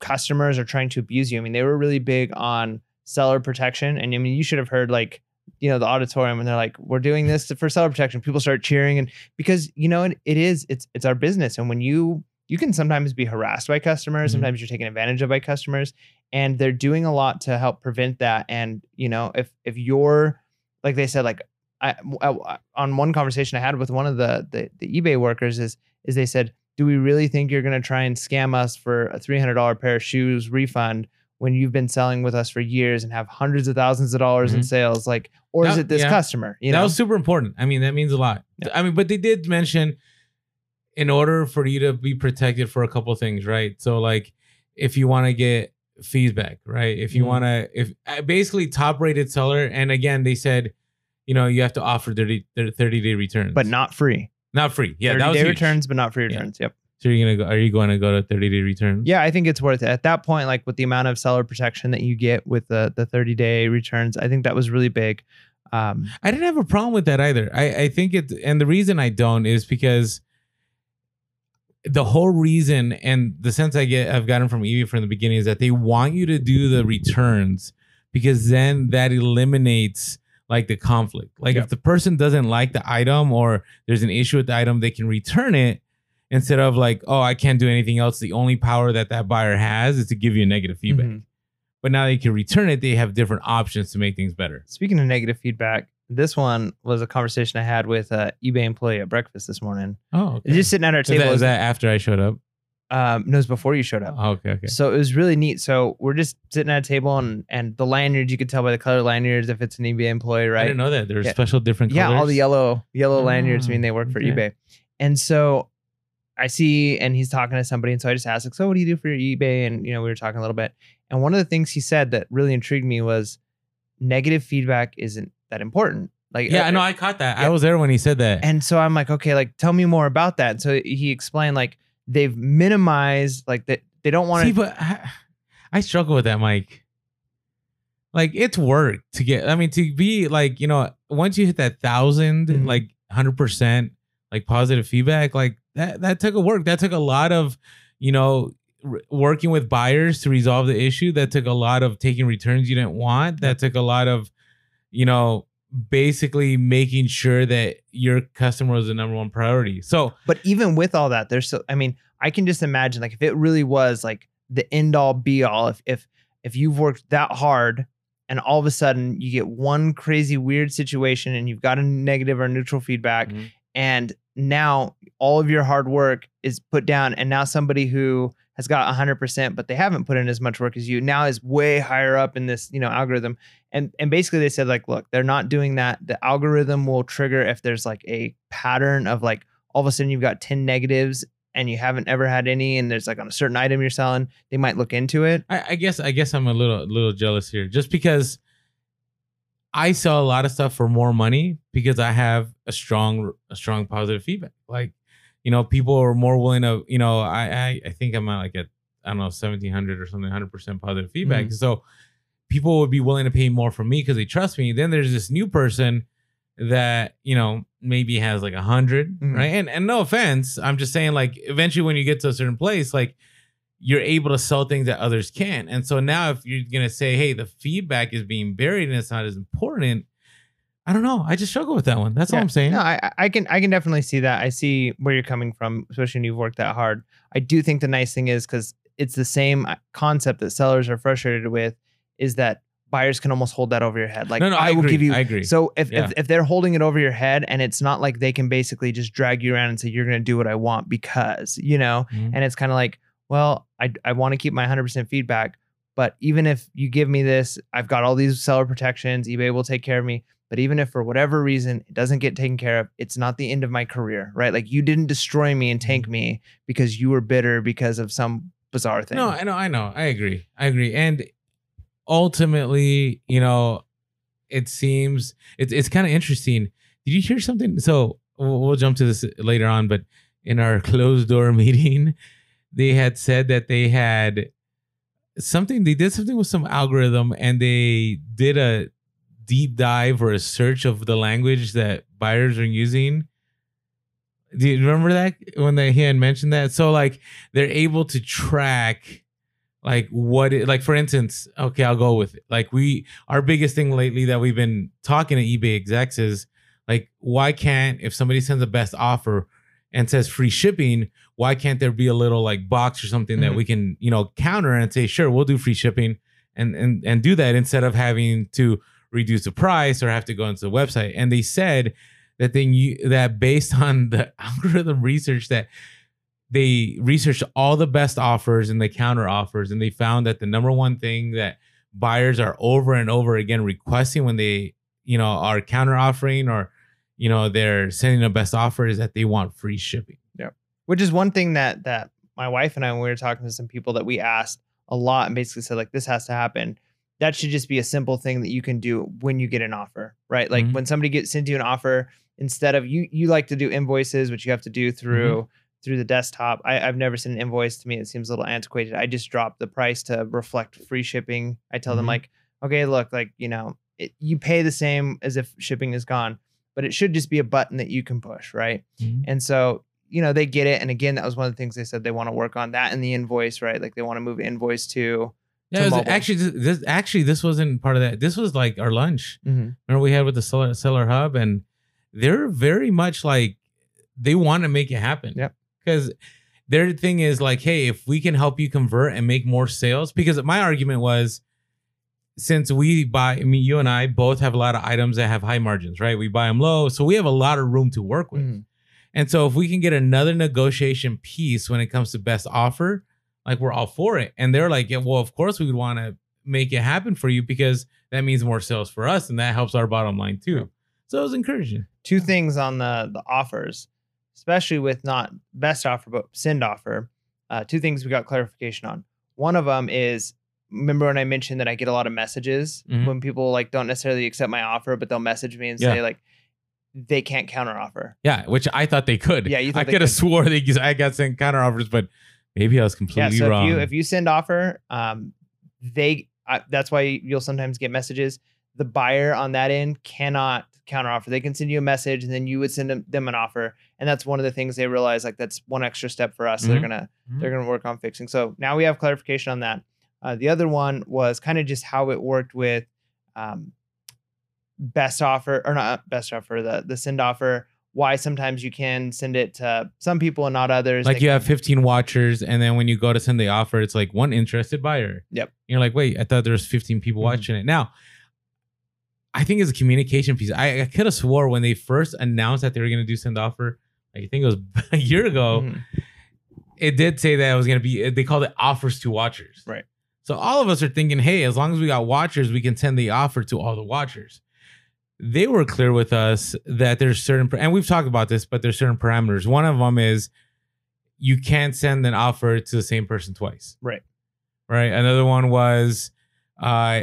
customers are trying to abuse you. I mean, they were really big on seller protection, and I mean, you should have heard like you know the auditorium and they're like we're doing this for seller protection people start cheering and because you know it, it is it's it's our business and when you you can sometimes be harassed by customers Mhm. sometimes you're taken advantage of by customers and they're doing a lot to help prevent that and you know if if you're like they said like I, I- on one conversation I had with one of the, the the eBay workers is is they said do we really think you're going to try and scam us for a $300 pair of shoes refund when you've been selling with us for years and have hundreds of thousands of dollars in Mhm. sales like or is it this yeah. customer you that was super important. I mean, that means a lot. Yeah. I mean, but they did mention in order for you to be protected for a couple things, right? So like if you want to get feedback, right? If you Mhm. want to if uh, basically top rated seller and again they said you know, you have to offer 30, 30 day returns. but not free not free. Yeah, 30 that was day huge. returns but not free Yeah. returns yep So you're going to go are you going to go to 30 day returns? yeah i think it's worth it at that point like with the amount of seller protection that you get with the the 30 day returns i think that was really big um I didn't have a problem with that either. I, I think it, and the reason I don't is because the whole reason and the sense I get I've gotten from eBay from the beginning is that they want you to do the returns because then that eliminates like the conflict. Like Yeah. if the person doesn't like the item or there's an issue with the item, they can return it instead of like, oh, I can't do anything else. The only power that that buyer has is to give you a negative feedback. mhm. But now they can return it. They have different options to make things better. Speaking of negative feedback, this one was a conversation I had with a eBay employee at breakfast this morning. Oh, okay. Just sitting at our Is table. that, is that after I showed up? um, no, it was before you showed up. Oh, okay, okay. So it was really neat. So we're just sitting at a table and and the lanyards you could tell by the color lanyards if it's an eBay employee, right? I didn't know that. there's Yeah. special different Colors. yeah, all the yellow yellow lanyards Oh, mean they work for okay. eBay. And so I see and he's talking to somebody, and so I just asked, like, so what do you do for your eBay? And you know, we were talking a little bit. And one of the things he said that really intrigued me was negative feedback isn't that important. Like Yeah, uh, I know. I caught that. yeah. I was there when he said that. And so I'm like, okay, like tell me more about that. And so he explained like they've minimized like that they don't want See, to but I, I struggle with that, Mike. Like it's work to get. I mean, to be like you know, once you hit that 1000 Mhm. like hundred percent, like positive feedback, like that that took a work. That took a lot of, you know, r- working with buyers to resolve the issue. That took a lot of taking returns you didn't want. That took a lot of, you know, basically making sure that your customer is the number one priority. So but even with all that, there's so I mean, I can just imagine like if it really was like the end all be all, if if if you've worked that hard and all of a sudden you get one crazy weird situation and you've got a negative or neutral feedback Mhm. and now all of your hard work is put down and now somebody who has got 100% but they haven't put in as much work as you now is way higher up in this you know algorithm and and basically they said like look they're not doing that the algorithm will trigger if there's like a pattern of like all of a sudden you've got 10 negatives and you haven't ever had any and there's like on a certain item you're selling they might look into it I, I guess I guess I'm a little little jealous here, just because I sell a lot of stuff for more money because I have a strong a strong positive feedback. Like, you know, people are more willing to, you know, I I, I think I'm at like at I don't know seventeen hundred or something, hundred percent positive feedback. Mhm. So people would be willing to pay more for me because they trust me. Then there's this new person that you know maybe has like a 100 Mhm. right and and no offense i'm just saying like eventually when you get to a certain place like you're able to sell things that others can't and so now if you're gonna say hey the feedback is being buried and it's not as important i don't know i just struggle with that one that's all i'm saying No, I, I can I can definitely see that. I see where you're coming from, especially when you've worked that hard. I do think the nice thing is because it's the same uh, concept that sellers are frustrated with, is that buyers can almost hold that over your head. Like no no I, i, will give you. i agree So if, Yeah. if if they're holding it over your head and it's not like they can basically just drag you around and say you're going to do what I want because you know, Mhm. and it's kind of like, well, I I want to keep my 100% feedback, but even if you give me this, I've got all these seller protections. eBay will take care of me. But even if for whatever reason it doesn't get taken care of, it's not the end of my career, right? Like you didn't destroy me and tank me because you were bitter because of some bizarre thing. No, I know, I know. I agree. I agree. And ultimately, you know, it seems it's it's kind of interesting. Did you hear something? So we'll, we'll jump to this later on, but in our closed door meeting, they had said that they had something. They did something with some algorithm, and they did a deep dive or a search of the language that buyers are using. Do you remember that when they he had mentioned that? So like they're able to track like what it, like for instance okay i'll go with it like we our biggest thing lately that we've been talking to ebay execs is like why can't if somebody sends a best offer and says free shipping why can't there be a little like box or something that Mhm. we can you know counter and say sure we'll do free shipping and and and do that instead of having to reduce the price or have to go into the website and they said that thing that based on the algorithm research that they researched all the best offers and the counter offers and they found that the number one thing that buyers are over and over again requesting when they you know are counter offering or you know they're sending a best offer is that they want free shipping Yeah. which is one thing that that my wife and I when we were talking to some people that we asked a lot and basically said like this has to happen. That should just be a simple thing that you can do when you get an offer, right? Like Mhm. when somebody gets sent you an offer, instead of you you like to do invoices, which you have to do through through the desktop. I, I've never seen an invoice to me. It seems a little antiquated. I just drop the price to reflect free shipping. I tell them Mhm. like, okay, look, like you know, it, you pay the same as if shipping is gone, but it should just be a button that you can push, right? And so, you know, they get it. And again, that was one of the things they said they want to work on that in the invoice, right? Like they want to move invoice to. yeah was actually this, actually this wasn't part of that this was like our lunch remember we had with the seller seller hub and they're very much like they want to make it happen Yep. Because their thing is like hey if we can help you convert and make more sales because my argument was since we buy i mean you and i both have a lot of items that have high margins right we buy them low so we have a lot of room to work with Mhm. and so if we can get another negotiation piece when it comes to best offer, like we're all for it. And they're like, yeah, well, of course we would want to make it happen for you because that means more sales for us and that helps our bottom line too. So it was encouraging. Two things on the the offers, especially with not best offer but send offer. Uh, two things we got clarification on. One of them is remember when I mentioned that I get a lot of messages Mhm. when people like don't necessarily accept my offer, but they'll message me and Yeah. say like they can't counter offer. Yeah, which I thought they could. Yeah, you I could have swore they I got sent counter offers, but maybe I was completely Yeah, so wrong. if you if you send offer, um, they I, that's why you'll sometimes get messages. The buyer on that end cannot counter offer. They can send you a message, and then you would send them, them an offer, and that's one of the things they realize. Like that's one extra step for us. So Mhm. they're gonna Mhm. they're gonna work on fixing. So now we have clarification on that. Uh, the other one was kind of just how it worked with um, best offer or not best offer the the send offer. Why sometimes you can send it to some people and not others. like They you have 15 watchers, and then when you go to send the offer, it's like one interested buyer. Yep. You're like, wait, I thought there was 15 people Mhm. watching it. Now, I think it's a communication piece. I, I could have swore when they first announced that they were going to do send offer, I think it was a year ago, Mhm. it did say that it was going to be, they called it offers to watchers. Right. So all of us are thinking, hey, as long as we got watchers, we can send the offer to all the watchers. They were clear with us that there's certain, and we've talked about this, but there's certain parameters. One of them is you can't send an offer to the same person twice. Right. Right. Another one was uh,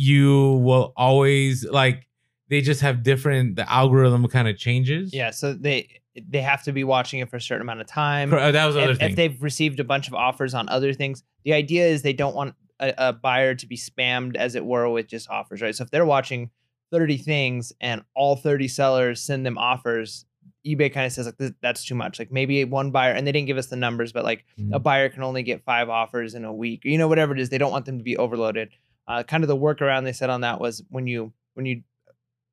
you will always like, they just have different, the algorithm kind of changes. Yeah, so they they have to be watching it for a certain amount of time. Uh, That was other If, thing. if they've received a bunch of offers on other things, the idea is they don't want a, a buyer to be spammed, as it were, with just offers, right? So if they're watching 30 things and all 30 sellers send them offers, eBay kind of says like that's too much. Like maybe one buyer, and they didn't give us the numbers, but like a Mhm. buyer can only get five offers in a week, you know, whatever it is. They don't want them to be overloaded. Uh, kind of the workaround they said on that was when you when you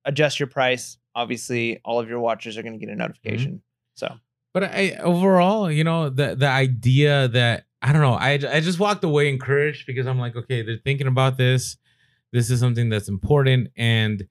adjust your price, obviously all of your watchers are going to get a notification. So But I overall, you know, the the idea that I don't know, I I just walked away encouraged because I'm like, okay, they're thinking about this. This is something that's important and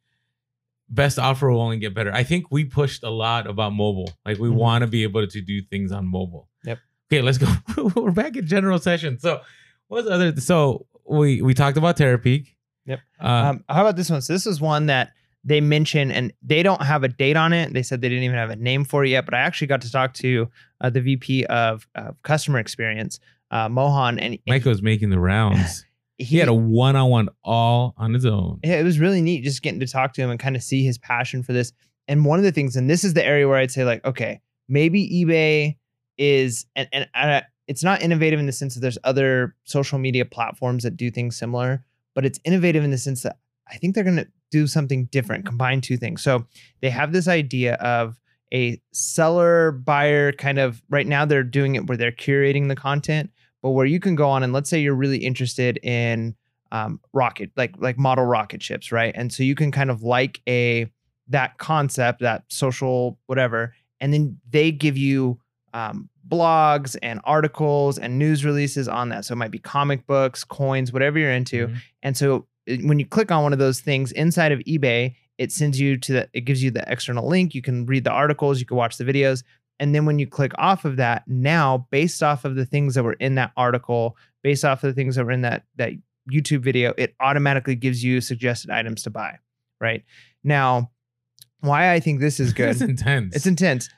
best offer will only get better. I think we pushed a lot about mobile. Like we Mhm. want to be able to do things on mobile. Yep. Okay, let's go. We're back in general session. So what's other so we we talked about Terapeak. Yep. Uh, Um, how about this one? So this is one that they mention, and they don't have a date on it. They said they didn't even have a name for it yet. But I actually got to talk to uh, the VP of, of customer experience, uh, Mohan, and, was making the rounds. he, he had a one-on-one all on his own. yeah, it was really neat just getting to talk to him and kind of see his passion for this. And one of the things, and this is the area where I'd say, like, okay, maybe eBay is, and and uh, it's not innovative in the sense that there's other social media platforms that do things similar, but it's innovative in the sense that I think they're going to do something different, combine two things. So they have this idea of a seller buyer kind of right now they're doing it where they're curating the content, but where you can go on and let's say you're really interested in um, rocket, like like model rocket ships, right? And so you can kind of like a that concept, that social whatever, and then they give you um, blogs and articles and news releases on that. So it might be comic books, coins, whatever you're into. Mhm. And so when you click on one of those things inside of eBay, it sends you to the, it gives you the external link. You can read the articles, you can watch the videos. And then when you click off of that, now based off of the things that were in that article, based off of the things that were in that that YouTube video, it automatically gives you suggested items to buy. Right now, why I think this is good. It's intense. It's intense,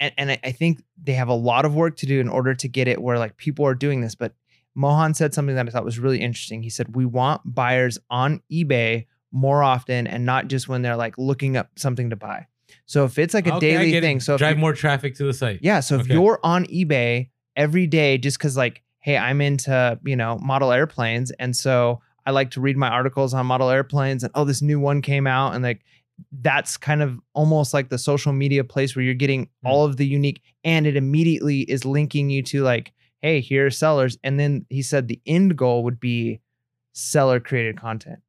and, and I, think they have a lot of work to do in order to get it where like people are doing this. But Mohan said something that I thought was really interesting. He said we want buyers on eBay more often and not just when they're like looking up something to buy. So if it's like a Okay, daily thing, so if drive you- more traffic to the site. yeah, so if Okay. you're on eBay every day just cuz like hey, I'm into, you know, model airplanes and so I like to read my articles on model airplanes and oh this new one came out and like that's kind of almost like the social media place where you're getting Hmm. all of the unique and it immediately is linking you to like hey, here are sellers and then he said the end goal would be seller created content.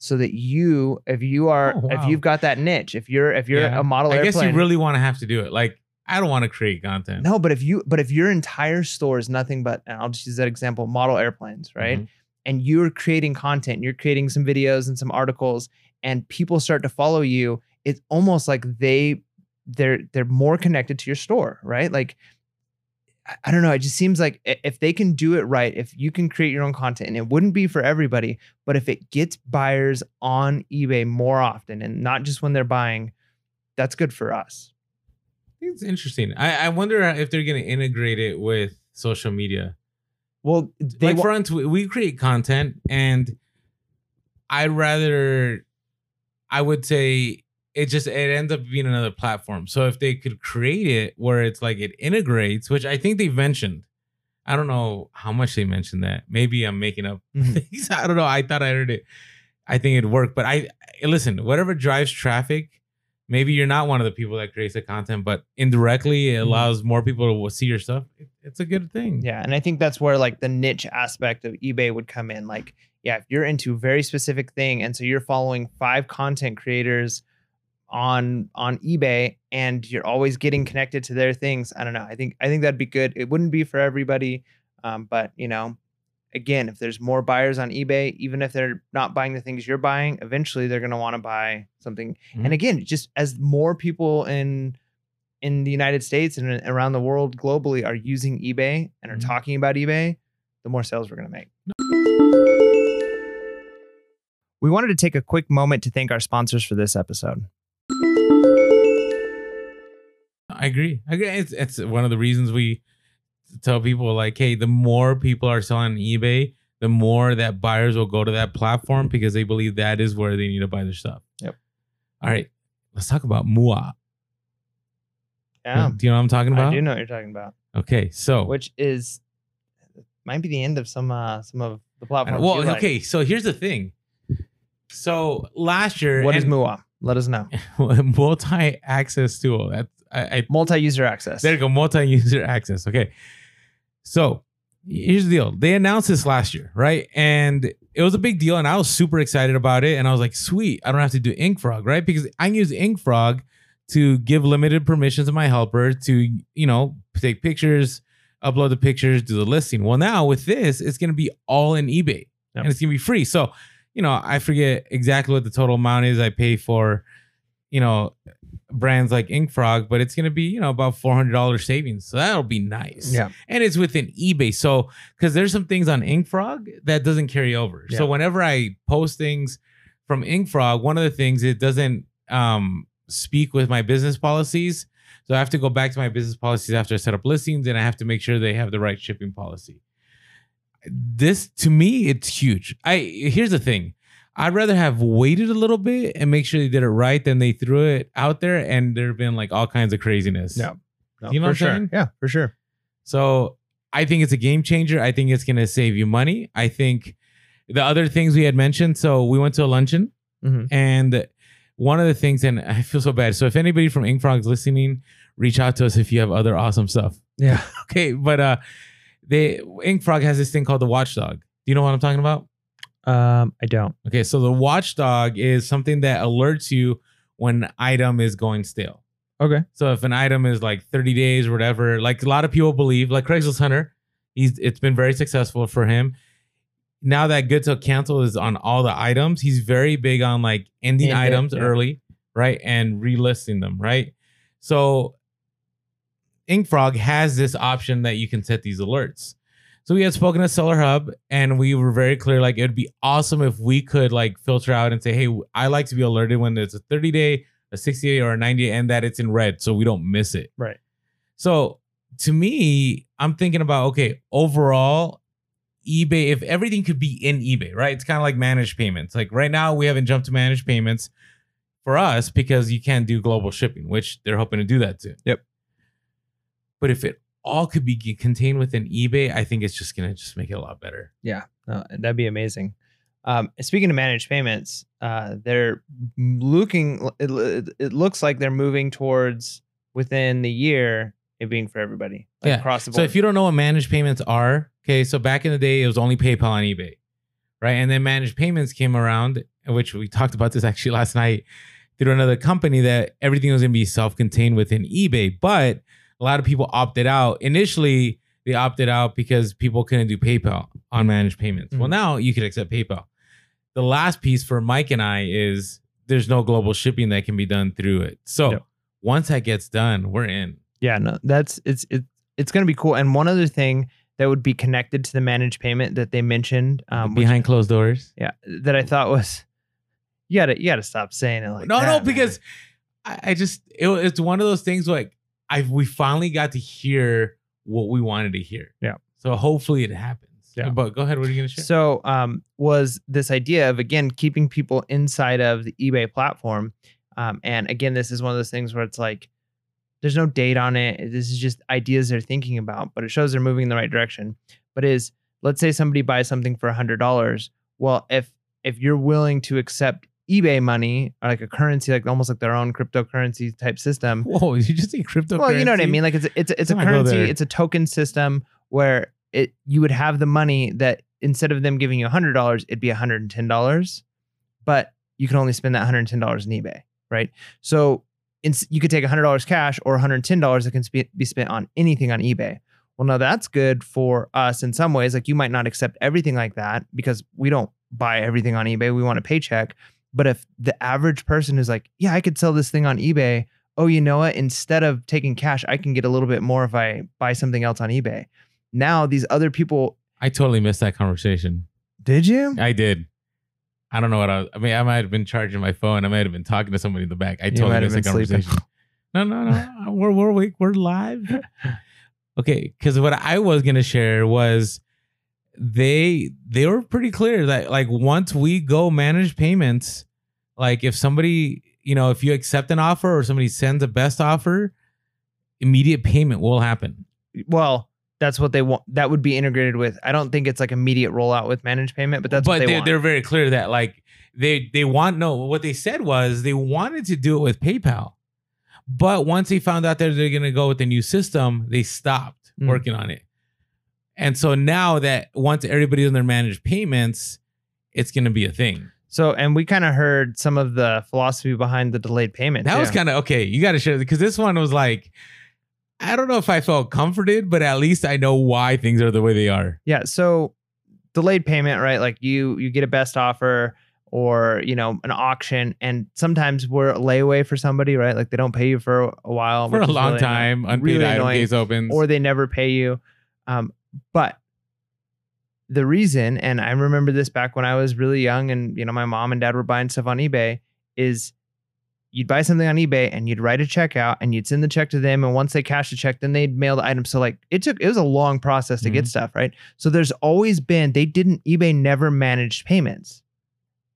So that you if you are Oh, if you've got that niche, if you're if you're Yeah. a model I airplane guess you really want to have to do it. Like, I don't want to create content. no, but if you but if your entire store is nothing but and I'll just use that example, model airplanes, right? Mhm. And you're creating content, you're creating some videos and some articles, and people start to follow you, it's almost like they they're they're more connected to your store, right? Like I- don't know. It just seems like if they can do it right, if you can create your own content, and it wouldn't be for everybody, but if it gets buyers on eBay more often and not just when they're buying, that's good for us. It's interesting. I, I wonder if they're going to integrate it with social media. Well, they like wa- for we we create content, and I'd rather, I would say, it just it ends up being another platform. So if they could create it where it's like it integrates, which I think they've mentioned. I don't know how much they mentioned that. Maybe I'm making up Mhm. things. I don't know. I thought I heard it. I think it'd work, but I listen. Whatever drives traffic. Maybe you're not one of the people that creates the content, but indirectly it Mhm. allows more people to see your stuff. It's a good thing. Yeah, and I think that's where like the niche aspect of eBay would come in. Like, yeah, if you're into a very specific thing, and so you're following five content creators on on eBay, and you're always getting connected to their things. I don't know. I think I think that'd be good. It wouldn't be for everybody, um, but you know, again, if there's more buyers on eBay, even if they're not buying the things you're buying, eventually they're gonna want to buy something. Mhm. And again, just as more people in in the United States and around the world globally are using eBay and are Mhm. talking about eBay, the more sales we're going to make. We wanted to take a quick moment to thank our sponsors for this episode. I agree. I agree. It's, it's one of the reasons we tell people like, hey, the more people are selling on eBay, the more that buyers will go to that platform because they believe that is where they need to buy their stuff. Yep. All right. Let's talk about Mua. Yeah, Do you know what I'm talking I about? do know what you're talking about, Okay. So, which is might be the end of some uh some of the platform. well, you like. okay. So here's the thing. So last year, What is MUA? Let us know. multi-access tool. That's I, I Multi-user access. There you go, multi-user access. Okay. So here's the deal. They announced this last year, right? And it was a big deal, and I was super excited about it. And I was like, sweet, I don't have to do InkFrog, right? Because I can use InkFrog to give limited permissions to my helper to, you know, take pictures, upload the pictures, do the listing. Well, now with this, it's gonna be all in eBay Yep. and it's gonna be free. So, you know, I forget exactly what the total amount is I pay for, you know, brands like InkFrog, but it's gonna be, you know, about four hundred dollars savings. So that'll be nice. Yeah. And it's within eBay. So because there's some things on InkFrog that doesn't carry over. So whenever I post things from InkFrog, one of the things it doesn't um speak with my business policies. So I have to go back to my business policies after I set up listings and I have to make sure they have the right shipping policy. This to me, it's huge. I here's the thing. I'd rather have waited a little bit and make sure they did it right than they threw it out there and there have been like all kinds of craziness. No. No, You know for what I'm sure. saying? Yeah, for sure. So I think it's a game changer. I think it's going to save you money. I think the other things we had mentioned. So we went to a luncheon Mhm. and one of the things, and I feel so bad. So if anybody from InkFrog is listening, reach out to us if you have other awesome stuff. Yeah. Okay. But uh, they InkFrog has this thing called the Watchdog. Do you know what I'm talking about? Um, I don't. Okay, so the Watchdog is something that alerts you when an item is going stale. Okay. So if an item is like 30 days or whatever, like a lot of people believe, like Craigslist Hunter, he's it's been very successful for him. Now that good till cancel is on all the items, he's very big on like ending End it, items yeah. early, right? And relisting them, right? So InkFrog has this option that you can set these alerts. So we had spoken to Seller Hub and we were very clear like it'd be awesome if we could like filter out and say, hey, I like to be alerted when it's a 30 day, a 60 day, or a 90 day, and that it's in red so we don't miss it. Right. So to me, I'm thinking about okay, overall, eBay, if everything could be in eBay, right? It's kind of like managed payments. Like right now, we haven't jumped to managed payments for us because you can't do global shipping, which they're hoping to do that too. Yep. But if it all could be contained within eBay, I think it's just gonna just make it a lot better. Yeah, no, that'd be amazing. Um, speaking of managed payments, uh, they're looking. It, it looks like they're moving towards within the year it being for everybody, like Yeah. across the board. So if you don't know what managed payments are, okay, so back in the day it was only PayPal on eBay, right? And then managed payments came around, which we talked about this actually last night through another company that everything was gonna be self-contained within eBay, but a lot of people opted out. Initially, they opted out because people couldn't do PayPal on managed payments. Well, Mhm. now you can accept PayPal. The last piece for Mike and I is there's no global shipping that can be done through it. So once that gets done, we're in. yeah, no, that's it's it, it's gonna be cool. And one other thing that would be connected to the managed payment that they mentioned, um, which- behind closed doors. yeah, that I thought was, you gotta you gotta stop saying it like no, that, no, man. because I, I just it, it's one of those things like I we finally got to hear what we wanted to hear. Yeah. So hopefully it happens. Yeah. But go ahead. What are you gonna share? So, um, was this idea of again keeping people inside of the eBay platform, um, and again, this is one of those things where it's like there's no date on it. This is just ideas they're thinking about, but it shows they're moving in the right direction. But is let's say somebody buys something for a hundred dollars. Well, if if you're willing to accept eBay money or like a currency, like almost like their own cryptocurrency type system, Whoa! You just say crypto? well, you know what I mean. Like it's a, it's it's a Let's not go currency. It's a token system where it you would have the money that instead of them giving you hundred dollars, it'd be hundred and ten dollars, but you can only spend that hundred and ten dollars in eBay, right? So you could take hundred dollars cash or hundred and ten dollars that can be spent on anything on eBay. Well, now that's good for us in some ways. Like you might not accept everything like that because we don't buy everything on eBay. We want a paycheck. But if the average person is like, yeah, I could sell this thing on eBay. Oh, you know what? Instead of taking cash, I can get a little bit more if I buy something else on eBay. Now these other people, I totally missed that conversation. did you? I did. I don't know what I was. I mean, I might have been charging my phone. I might have been talking to somebody in the back. I You totally missed the sleeping. conversation. No, no, no. we're we're awake. We're live. Okay, because what I was gonna share was they they were pretty clear that like once we go manage payments, like if somebody you know if you accept an offer or somebody sends a best offer, immediate payment will happen. Well, that's what they want. That would be integrated with. I don't think it's like immediate rollout with managed payment, but that's but what they they're very clear that like they they want no what they said was they wanted to do it with PayPal, but once they found out that they're going to go with the new system, they stopped Mm. working on it. And so now that once everybody's in their managed payments, it's going to be a thing. So, and we kind of heard some of the philosophy behind the delayed payment. That was kind of okay. You got to share because this one was like, I don't know if I felt comforted, but at least I know why things are the way they are. yeah. So, delayed payment, right? Like you you get a best offer or you know an auction, and sometimes we're a layaway for somebody, right? Like they don't pay you for a while For a long really time, annoying. unpaid Really item annoying. case opens. or they never pay you. Um, but the reason, and I remember this back when I was really young, and you know, my mom and dad were buying stuff on eBay, is you'd buy something on eBay and you'd write a check out and you'd send the check to them, and once they cashed the check, then they'd mail the item. So like it took it was a long process to get Mhm. stuff, right? So there's always been they didn't eBay never managed payments.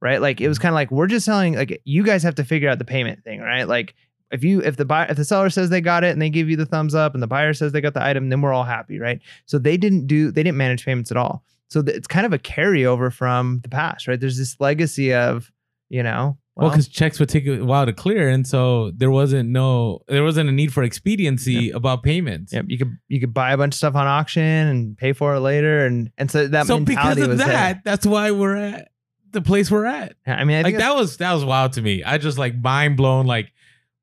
Right. Like it was kind of like we're just selling like you guys have to figure out the payment thing, right? Like if you if the buyer if the seller says they got it and they give you the thumbs up and the buyer says they got the item, then we're all happy, right? So they didn't do they didn't manage payments at all. So th- it's kind of a carryover from the past, right? There's this legacy of you know Well, because checks would take a while to clear, and so there wasn't no there wasn't a need for expediency about payments. Yep, you could you could buy a bunch of stuff on auction and pay for it later, and and so that so because of was that, there. that's why we're at the place we're at. I mean, I like that was that was wild to me. I just like mind blown. Like,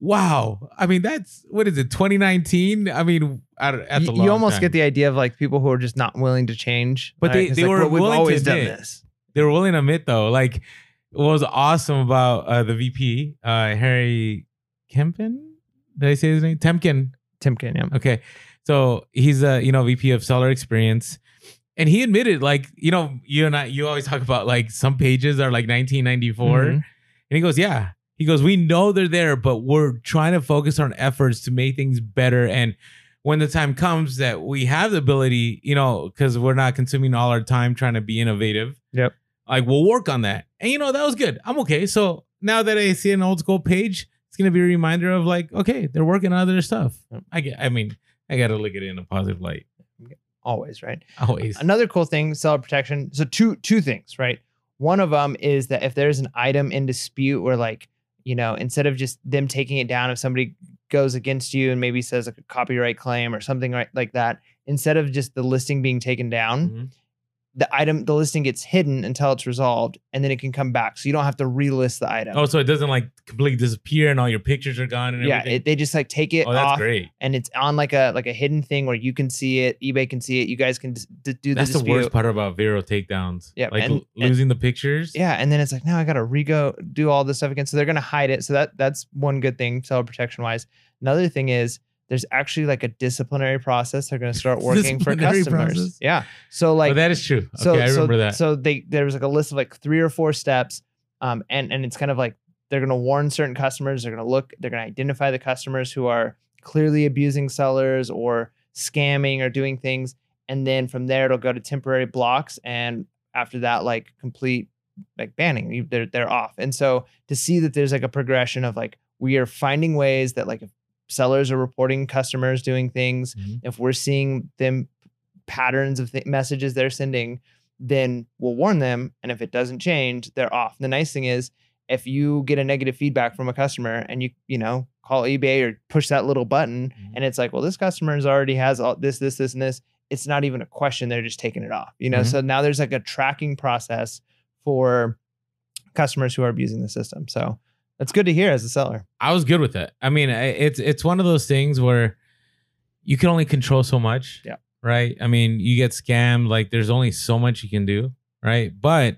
wow. I mean, that's what is it? 2019. I mean, at, at you, the you almost time. get the idea of like people who are just not willing to change. But right? they- they like, were well, willing to always done admit. this. they were willing to admit though. Like, what was awesome about uh, the VP, uh, Harry Kempen? Did I say his name? Temkin. Timken, yeah. Okay. So he's a you know VP of seller experience. And he admitted, like, you know, you and I, you always talk about like some pages are like 1994. Mhm. And he goes, Yeah. He goes, We know they're there, but we're trying to focus on efforts to make things better. And when the time comes that we have the ability, you know, because we're not consuming all our time trying to be innovative. Yep. Like we'll work on that. And you know, that was good. I'm okay. So now that I see an old school page, it's gonna be a reminder of like, okay, they're working on other stuff. I get I mean, I gotta look at it in a positive light. Always, right? Always. Another cool thing, seller protection. So two two things, right? One of them is that if there's an item in dispute where like, you know, instead of just them taking it down, if somebody goes against you and maybe says a copyright claim or something right like that, instead of just the listing being taken down, Mhm. The item the listing gets hidden until it's resolved and then it can come back. So you don't have to relist the item. Oh, so it doesn't like completely disappear and all your pictures are gone and yeah, everything. it, they just like take it oh, that's off great. and it's on like a like a hidden thing where you can see it, eBay can see it, you guys can dis- d- do the That's the dispute. worst part about VeRO takedowns. Yeah, like and- losing the pictures. Yeah, and then it's like now I got to rego do all this stuff again. So they're gonna hide it. So that that's one good thing, seller protection wise. Another thing is there's actually like a disciplinary process they're gonna start working for customers. process? Yeah. So like but that is true. so okay, I so, remember that. So they there was like a list of like three or four steps, um, and and it's kind of like they're gonna warn certain customers. They're gonna look. They're gonna identify the customers who are clearly abusing sellers or scamming or doing things, and then from there it'll go to temporary blocks, and after that, like complete like banning. They're they're off. And so to see that there's like a progression of like we are finding ways that like if sellers are reporting customers doing things Mhm. if we're seeing them patterns of th- messages they're sending, then we'll warn them. And if it doesn't change, they're off. The nice thing is, if you get a negative feedback from a customer and you you know call eBay or push that little button, Mhm. and it's like, well, this customer's already has all this, this, this, and this. It's not even a question; they're just taking it off. You know. Mhm. So now there's like a tracking process for customers who are abusing the system. So that's good to hear as a seller. I was good with it. I mean, it's it's one of those things where you can only control so much. Yeah. Right. I mean, you get scammed. Like, there's only so much you can do. Right. But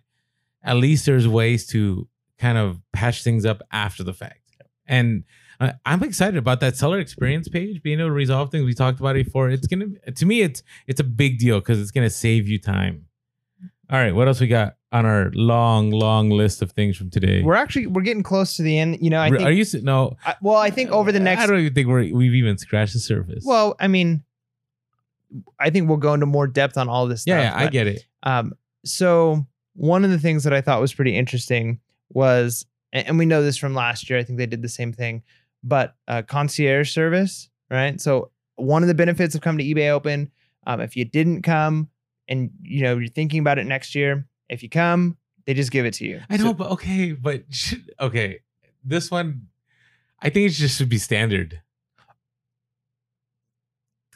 at least there's ways to kind of patch things up after the fact. And I'm excited about that seller experience page being able to resolve things. We talked about it before. It's gonna to me, it's it's a big deal because it's gonna save you time. All right, what else we got on our long, long list of things from today? We're actually we're getting close to the end. You know, I Are think. you no? I, well, I think over the next I don't even think we're, we've even scratched the surface. Well, I mean, I think we'll go into more depth on all this stuff. yeah, yeah, I get it. Um, so one of the things that I thought was pretty interesting was, and and we know this from last year. I think they did the same thing, but uh, concierge service, right? So one of the benefits of coming to eBay Open, um, if you didn't come and you know you're thinking about it next year, if you come, they just give it to you. I know, So- but okay, but should, okay, this one, I think it just should be standard.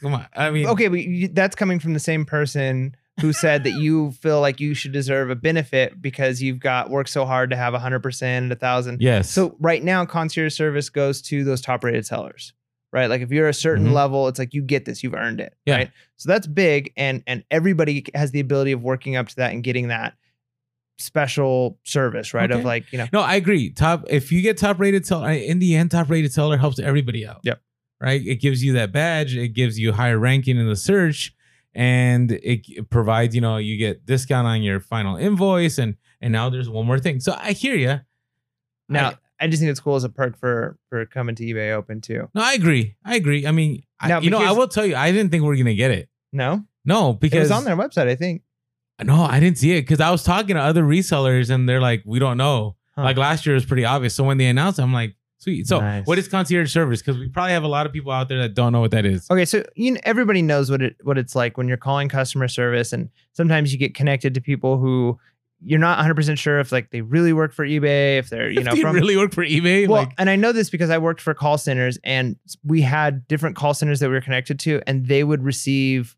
Come on, I mean, okay, but you, that's coming from the same person who said that you feel like you should deserve a benefit because you've got worked so hard to have 100% and a thousand. yes. So right now, concierge service goes to those top rated sellers, right? Like if you're a certain Mhm. level, it's like you get this, you've earned it, Yeah. right? So that's big, and and everybody has the ability of working up to that and getting that special service, right? Of like you know, no, I agree. Top, if you get top rated seller, in the end, top rated seller helps everybody out. Yep. Right. It gives you that badge. It gives you higher ranking in the search, and it, it provides you know you get discount on your final invoice, and and now there's one more thing. So I hear you. now I, just think it's cool as a perk for for coming to eBay Open too. No, I agree. I agree. I mean, I, Now, you know, I will tell you, I didn't think we are gonna get it. No, No, because it was on their website, I think. No, I didn't see it because I was talking to other resellers and they're like, we don't know. Huh. Like last year was pretty obvious. So when they announced, it, I'm like, sweet. So Nice. what is concierge service? Because we probably have a lot of people out there that don't know what that is. Okay, so you know, everybody knows what it what it's like when you're calling customer service, and sometimes you get connected to people who you're not 100% sure if like they really work for eBay, if they're, you If know, they from really work for eBay. well, like, and I know this because I worked for call centers and we had different call centers that we were connected to, and they would receive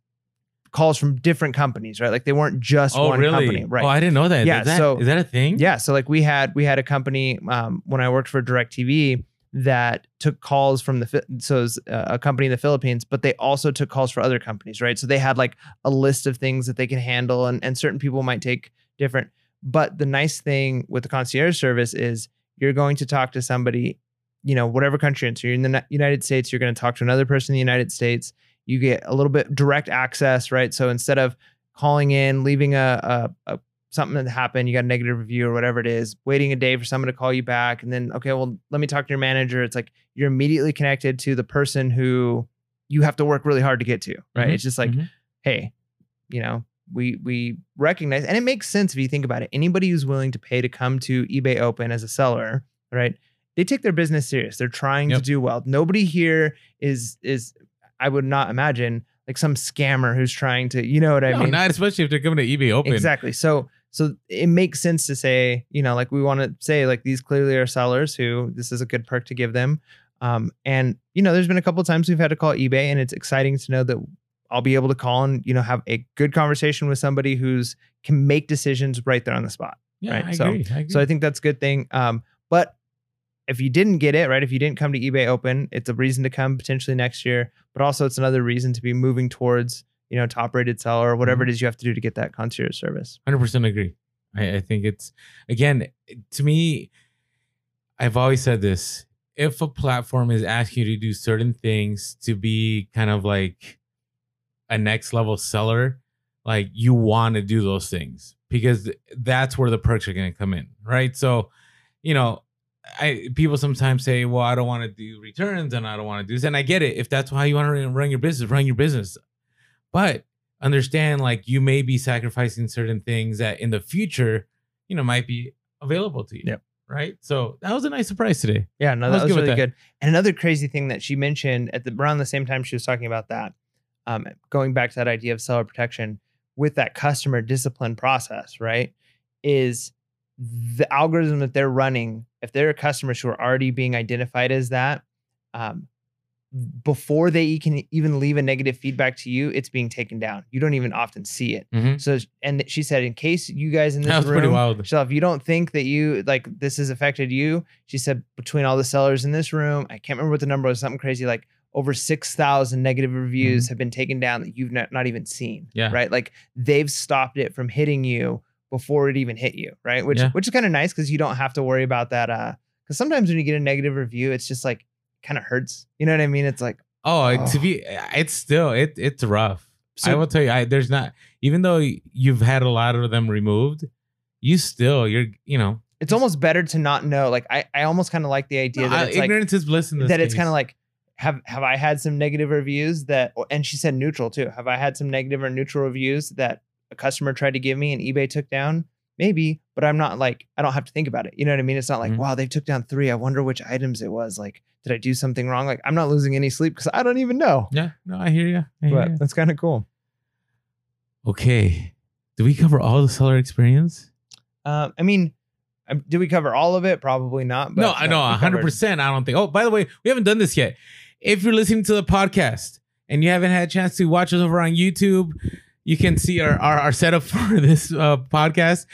calls from different companies, right? Like they weren't just oh, one really? company, right? Oh, I didn't know that. Yeah, Is that, so- is that a thing? yeah. So like we had we had a company um, when I worked for DirecTV that took calls from the so it was a company in the Philippines, but they also took calls for other companies, right? So they had like a list of things that they can handle, and and certain people might take different. But the nice thing with the concierge service is you're going to talk to somebody, you know, whatever country. you're in. So you're in the United States, you're going to talk to another person in the United States. You get a little bit direct access, right? So instead of calling in, leaving a, a, a something that happened, you got a negative review or whatever it is, waiting a day for someone to call you back, and then okay, well, let me talk to your manager. It's like you're immediately connected to the person who you have to work really hard to get to, right? Mhm, It's just like, mhm. hey, you know, we we recognize, and it makes sense if you think about it. Anybody who's willing to pay to come to eBay Open as a seller, right? They take their business serious. They're trying to do well. Nobody here is is I would not imagine like some scammer who's trying to, you know what I No, mean? not especially if they're coming to eBay Open. Exactly. So so it makes sense to say, you know, like we want to say like these clearly are sellers who this is a good perk to give them. Um, and you know, there's been a couple of times we've had to call eBay, and it's exciting to know that I'll be able to call and you know have a good conversation with somebody who's can make decisions right there on the spot. Yeah, Right, I so- agree. I agree. So I think that's a good thing. Um, but if you didn't get it right, if you didn't come to eBay Open, it's a reason to come potentially next year. But also, it's another reason to be moving towards you know top rated seller or whatever Mhm. it is you have to do to get that concierge service. Hundred percent agree. I, I think it's again to me. I've always said this: if a platform is asking you to do certain things to be kind of like a next level seller, like you want to do those things because that's where the perks are going to come in, right? So, you know, I people sometimes say, "Well, I don't want to do returns and I don't want to do this," and I get it. If that's how you want to run your business, run your business. But understand, like you may be sacrificing certain things that in the future, you know, might be available to you. Yep. Right. So that was a nice surprise today. Yeah, no, that was was good really good. And another crazy thing that she mentioned at the around the same time she was talking about that, um, going back to that idea of seller protection with that customer discipline process, right? Is the algorithm that they're running, if there are customers who are already being identified as that, um, before they can even leave a negative feedback to you, it's being taken down. You don't even often see it. Mhm. So, and she said, in case you guys in this room, so if you don't think that you like this has affected you, she said between all the sellers in this room, I can't remember what the number was, something crazy like over 6,000 negative reviews have been taken down that you've not, not even seen. Mm-hmm. Yeah. Right. Like they've stopped it from hitting you before it even hit you. Right. Which, Yeah. which is kind of nice because you don't have to worry about that. Uh, because sometimes when you get a negative review, it's just like kind of hurts. You know what I mean? It's like, Oh, Oh. to be, it's still it it's rough. So, I will tell you, I there's not even though you've had a lot of them removed, you still you're you know it's almost better to not know. Like I, I almost kind of like the idea no, that it's like, ignorance is bliss in this that it's kind of like have have I had some negative reviews that and she said neutral too. Have I had some negative or neutral reviews that a customer tried to give me and eBay took down? Maybe, but I'm not like I don't have to think about it. You know what I mean? It's not like, Mhm. wow, they took down 3. I wonder which items it was. Like did I do something wrong? Like I'm not losing any sleep cuz I don't even know. yeah. No, I hear you. I hear But ya. that's kind of cool. Okay, did we cover all the seller experience? Um I mean, um, did we cover all of it? Probably not. But no, I know, we hundred covered- percent. I don't think. Oh, by the way, we haven't done this yet. If you're listening to the podcast and you haven't had a chance to watch us over on YouTube, you can see our our, our setup for this uh, podcast.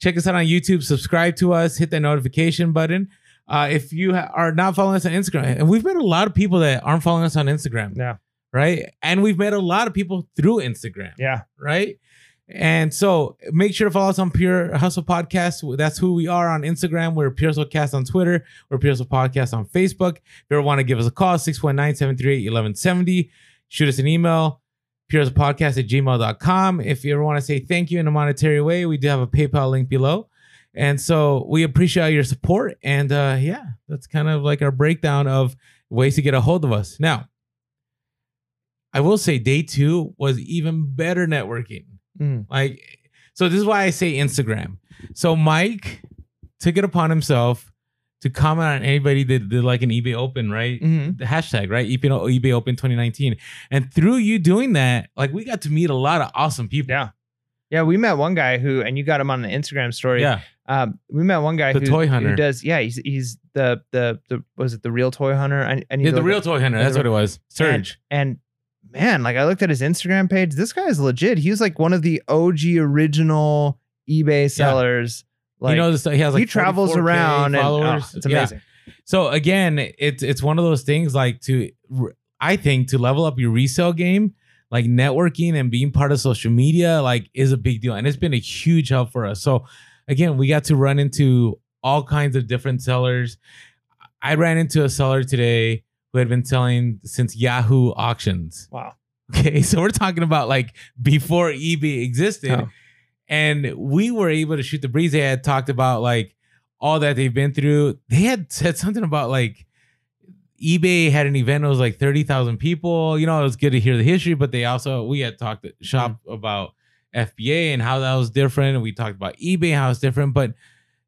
Check us out on YouTube. Subscribe to us. Hit that notification button. Uh, if you ha- are not following us on Instagram, and we've met a lot of people that aren't following us on Instagram, Yeah. right? And we've met a lot of people through Instagram Yeah. right? And so make sure to follow us on Pure Hustle Podcast. That's who we are on Instagram. We're Pure Hustle Cast on Twitter. We're Pure Hustle Podcast on Facebook. If you ever want to give us a call, 619-738-1170. Shoot us an email, purehustlepodcast at gmail.com. If you ever want to say thank you in a monetary way, we do have a PayPal link below. And so we appreciate your support. And uh, yeah, that's kind of like our breakdown of ways to get a hold of us. Now, I will say day two was even better networking. Mm. Like, so this is why I say Instagram. So Mike took it upon himself to comment on anybody that did like an eBay Open, right? Mhm. The hashtag, right? eBay, eBay Open 2019. And through you doing that, like we got to meet a lot of awesome people. Yeah. Yeah, we met one guy who, and you got him on the Instagram story. Yeah. Um, we met one guy The who, toy who hunter. does. Yeah, he's he's the the the was it the real toy hunter? I, I Yeah, the real toy hunter. That's what it was. Surge. And man, like I looked at his Instagram page. This guy is legit. He was like one of the OG original eBay sellers. Like you know, this, he has like he travels 44K around and oh, followers. it's Yeah. amazing. So again, it's it's one of those things like to I think to level up your resale game, like networking and being part of social media, like is a big deal, and it's been a huge help for us. So again, we got to run into all kinds of different sellers. I ran into a seller today who had been selling since Yahoo auctions. Wow. Okay, so we're talking about like before eBay existed, Oh. and we were able to shoot the breeze. They had talked about like all that they've been through. They had said something about like eBay had an event. It was like thirty thousand people. You know, it was good to hear the history, but they also we had talked shop mm-hmm. about FBA and how that was different, and we talked about eBay how it's different. But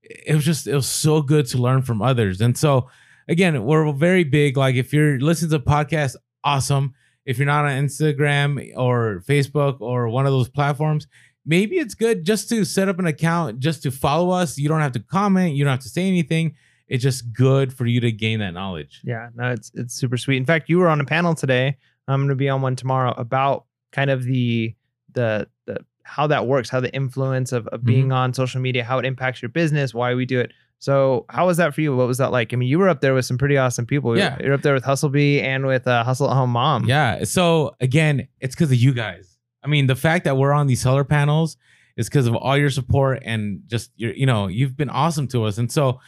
it was just it was so good to learn from others, and so again, we're very big. Like if you're listening to podcasts, awesome. If you're not on Instagram or Facebook or one of those platforms, maybe it's good just to set up an account just to follow us. You don't have to comment, you don't have to say anything. It's just good for you to gain that knowledge. Yeah, no, it's it's super sweet. In fact, you were on a panel today. I'm going to be on one tomorrow about kind of the the the how that works, how the influence of, of being mm-hmm. on social media, how it impacts your business, why we do it. So, how was that for you? What was that like? I mean, you were up there with some pretty awesome people. Yeah. you're up there with Hustlebee and with uh, Hustle at Home Mom. Yeah. So again, it's because of you guys. I mean, the fact that we're on these seller panels is because of all your support and just your, you know, you've been awesome to us. And so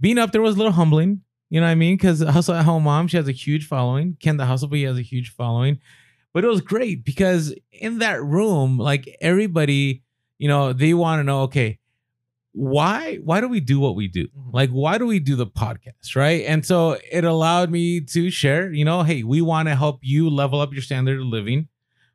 being up there was a little humbling. You know what I mean? Because Hustle at Home Mom, she has a huge following. Ken the Hustlebee has a huge following. But it was great because in that room, like everybody, you know, they want to know, okay, why why do we do what we do? Mhm. Like why do we do the podcast, right? And so it allowed me to share, you know, hey, we want to help you level up your standard of living,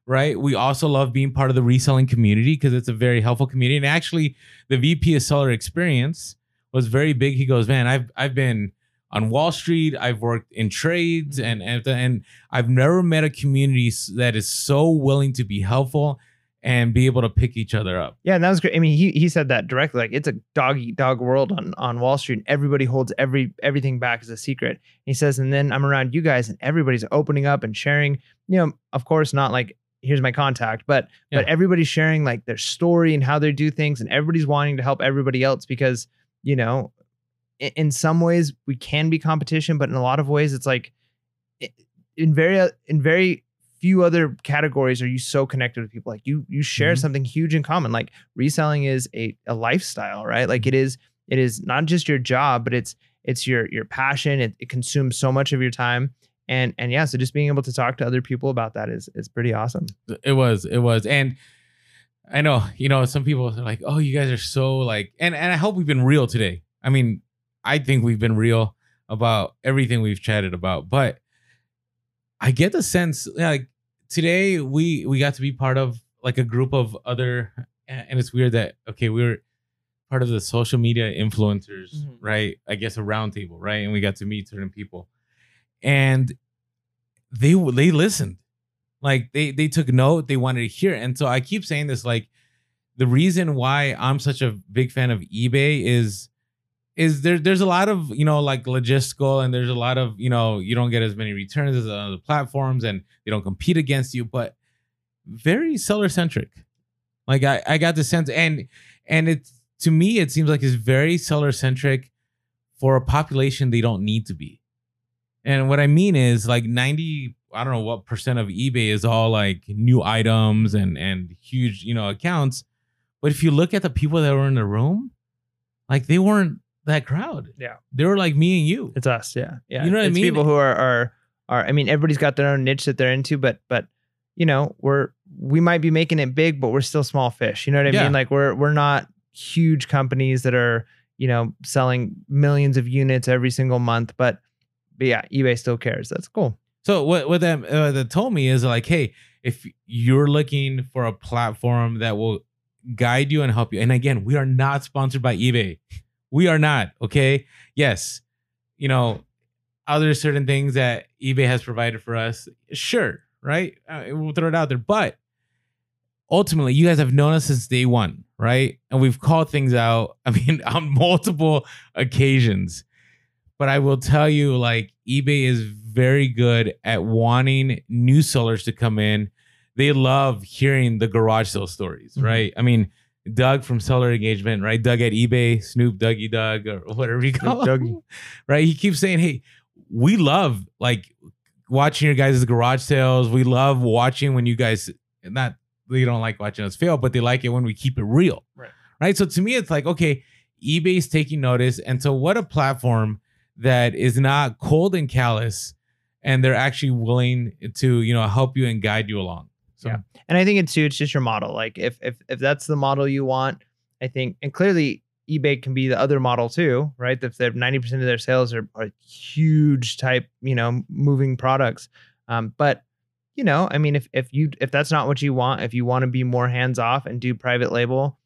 right? We also love being part of the reselling community because it's a very helpful community. And actually, the VP of seller experience was very big. He goes, "Man, I've I've been on Wall Street, I've worked in trades and and and I've never met a community that is so willing to be helpful and be able to pick each other up." Yeah, and that was great. I mean, he he said that directly. Like it's a dog eat dog world on on Wall Street, and everybody holds every everything back as a secret. He says, and then I'm around you guys, and everybody's opening up and sharing. You know, of course, not like here's my contact, but but everybody's sharing like their story and how they do things, and everybody's wanting to help everybody else because you know, in, in some ways we can be competition, but in a lot of ways it's like i- in very in very few other categories are you so connected with people like you you share Mhm. something huge in common like reselling is a, a lifestyle right like it is it is not just your job but it's it's your your passion it, it consumes so much of your time and and yeah so just being able to talk to other people about that is is pretty awesome It was, it was. And I know, you know, some people are like, oh, you guys are so like, and, and I hope we've been real today. I mean, I think we've been real about everything we've chatted about, but I get the sense like today we we got to be part of like a group of other and it's weird that okay, we were part of the social media influencers, Mhm. right? I guess a roundtable, right? And we got to meet certain people. And they they listened like they they took note they wanted to hear and so i keep saying this like the reason why i'm such a big fan of ebay is is there there's a lot of you know like logistical and there's a lot of you know you don't get as many returns as other platforms and they don't compete against you but very seller centric like i i got the sense and and it's to me it seems like it's very seller centric for a population they don't need to be and what I mean is like 90, I don't know what percent of eBay is all like new items and and huge, you know, accounts. But if you look at the people that were in the room, like they weren't that crowd. Yeah. They were like me and you. it's us yeah yeah You know what I it's mean? people who are are are i mean everybody's got their own niche that they're into but but you know we're we might be making it big but we're still small fish you know what i Yeah. mean like we're we're not huge companies that are you know selling millions of units every single month but but yeah ebay still cares that's cool So what what that uh, that told me is like, hey, if you're looking for a platform that will guide you and help you, and again, we are not sponsored by eBay. We are not. Okay. Yes. You know, other certain things that eBay has provided for us. Sure. Right. Uh, we'll throw it out there, but ultimately, you guys have known us since day one, right? And we've called things out. I mean, on multiple occasions. But I will tell you, like eBay is very good at wanting new sellers to come in. They love hearing the garage sale stories, Mhm. right? I mean, Doug from Seller Engagement, right? Doug at eBay, Snoop Dougie Doug, or whatever you call Snoop him, right? He keeps saying, "Hey, we love like watching your guys' garage sales. We love watching when you guys not they don't like watching us fail, but they like it when we keep it real, Right. Right. So to me, it's like okay, eBay's taking notice, and so what a platform that is not cold and callous, and they're actually willing to you know help you and guide you along. So Yeah. And I think it's too, it's just your model. Like if if if that's the model you want, I think, and clearly eBay can be the other model too, right? If they're ninety percent of their sales are, are huge type, you know, moving products. Um, but you know, I mean, if if you if that's not what you want, if you want to be more hands off and do private label,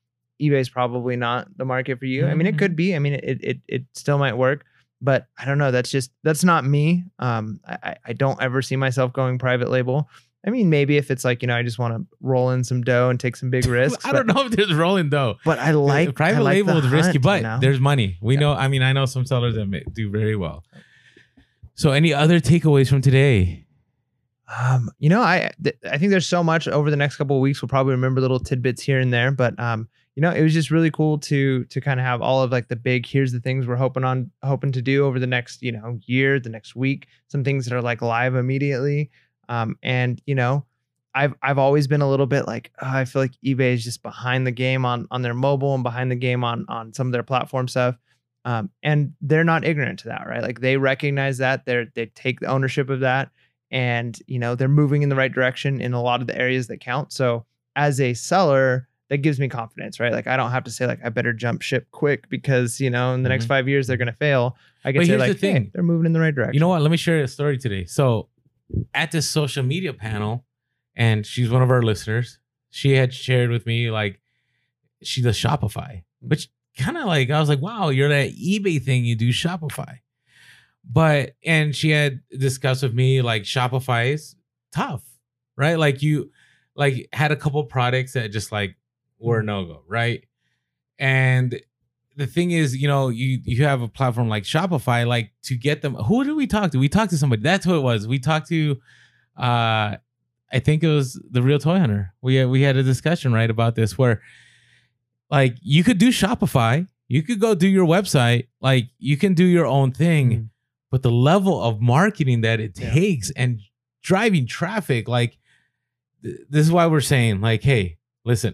eBay's probably not the market for you. I mean, it Mhm. could be. I mean, it it it still might work, but I don't know. That's just that's not me. Um, I- I don't ever see myself going private label. I mean, maybe if it's like you know, I just want to roll in some dough and take some big risks. I don't know if there's rolling though. but I like private I like label is risky, but you know? there's money. We Yeah. know. I mean, I know some sellers that may, do very well. So, any other takeaways from today? Um, you know, I th- I think there's so much over the next couple of weeks. We'll probably remember little tidbits here and there, but um, you know, it was just really cool to to kind of have all of like the big here's the things we're hoping on hoping to do over the next you know year, the next week. Some things that are like live immediately. Um, and you know, I've I've always been a little bit like "Oh, I feel like eBay is just behind the game on on their mobile and behind the game on on some of their platform stuff. Um, and they're not ignorant to that, right? Like they recognize that they're they take the ownership of that and you know they're moving in the right direction in a lot of the areas that count so as a seller that gives me confidence right like i don't have to say like i better jump ship quick because you know in the next Mhm. five years they're going to fail i can But say here's the like hey, thing. they're moving in the right direction You know what? Let me share a story today. So, at this social media panel, and she's one of our listeners. She had shared with me like she does Shopify, which kind of like I was like, wow, you're that eBay thing. You do Shopify, but and she had discussed with me like Shopify is tough, right? Like you, like had a couple products that just like were no go, right? And the thing is, you know, you you have a platform like Shopify, like to get them. Who did we talk to? We talked to somebody. That's who it was. We talked to, uh, I think it was the real toy hunter. We had, we had a discussion right about this where, like, you could do Shopify, you could go do your website, like you can do your own thing, Mhm. but the level of marketing that it Yeah. takes and driving traffic, like, th- this is why we're saying, like, hey, listen,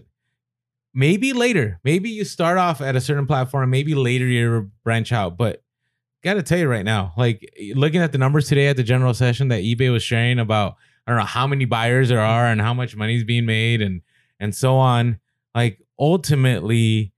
maybe later, maybe you start off at a certain platform, maybe later you branch out, but gotta tell you right now, like looking at the numbers today at the general session that eBay was sharing about, I don't know how many buyers there are and how much money is being made and and so on. Like ultimately,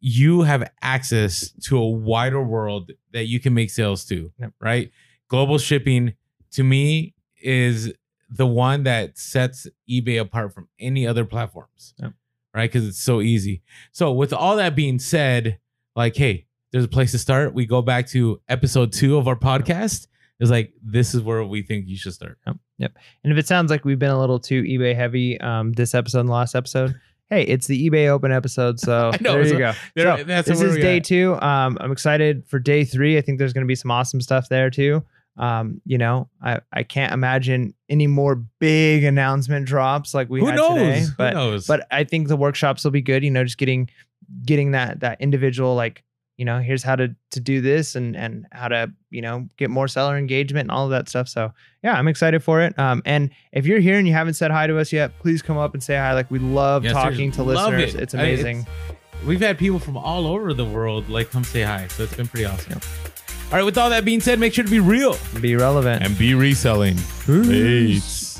you have access to a wider world that you can make sales to, Yep. right? Global shipping to me is the one that sets eBay apart from any other platforms, Yep. Right? Because it's so easy. So, with all that being said, like, hey, there's a place to start. We go back to episode two of our podcast. It's like this is where we think you should start. Yep. yep. And if it sounds like we've been a little too ebay heavy um this episode and the last episode hey it's the ebay open episode so know, there you so go there- So, that's this is day at. two. Um, I'm excited for day three. I think there's going to be some awesome stuff there too. Um, you know, I, I can't imagine any more big announcement drops like we Who had knows? today. Who But knows? but I think the workshops will be good. You know, just getting getting that that individual like you know here's how to to do this and and how to you know get more seller engagement and all of that stuff. So yeah, I'm excited for it. Um, and if you're here and you haven't said hi to us yet, please come up and say hi. Like we love Yes, talking to. Love listeners. it. It's I mean, amazing. We've had people from all over the world like come say hi. So it's been pretty awesome. All right, with all that being said, make sure to be real be relevant. and be reselling. Peace.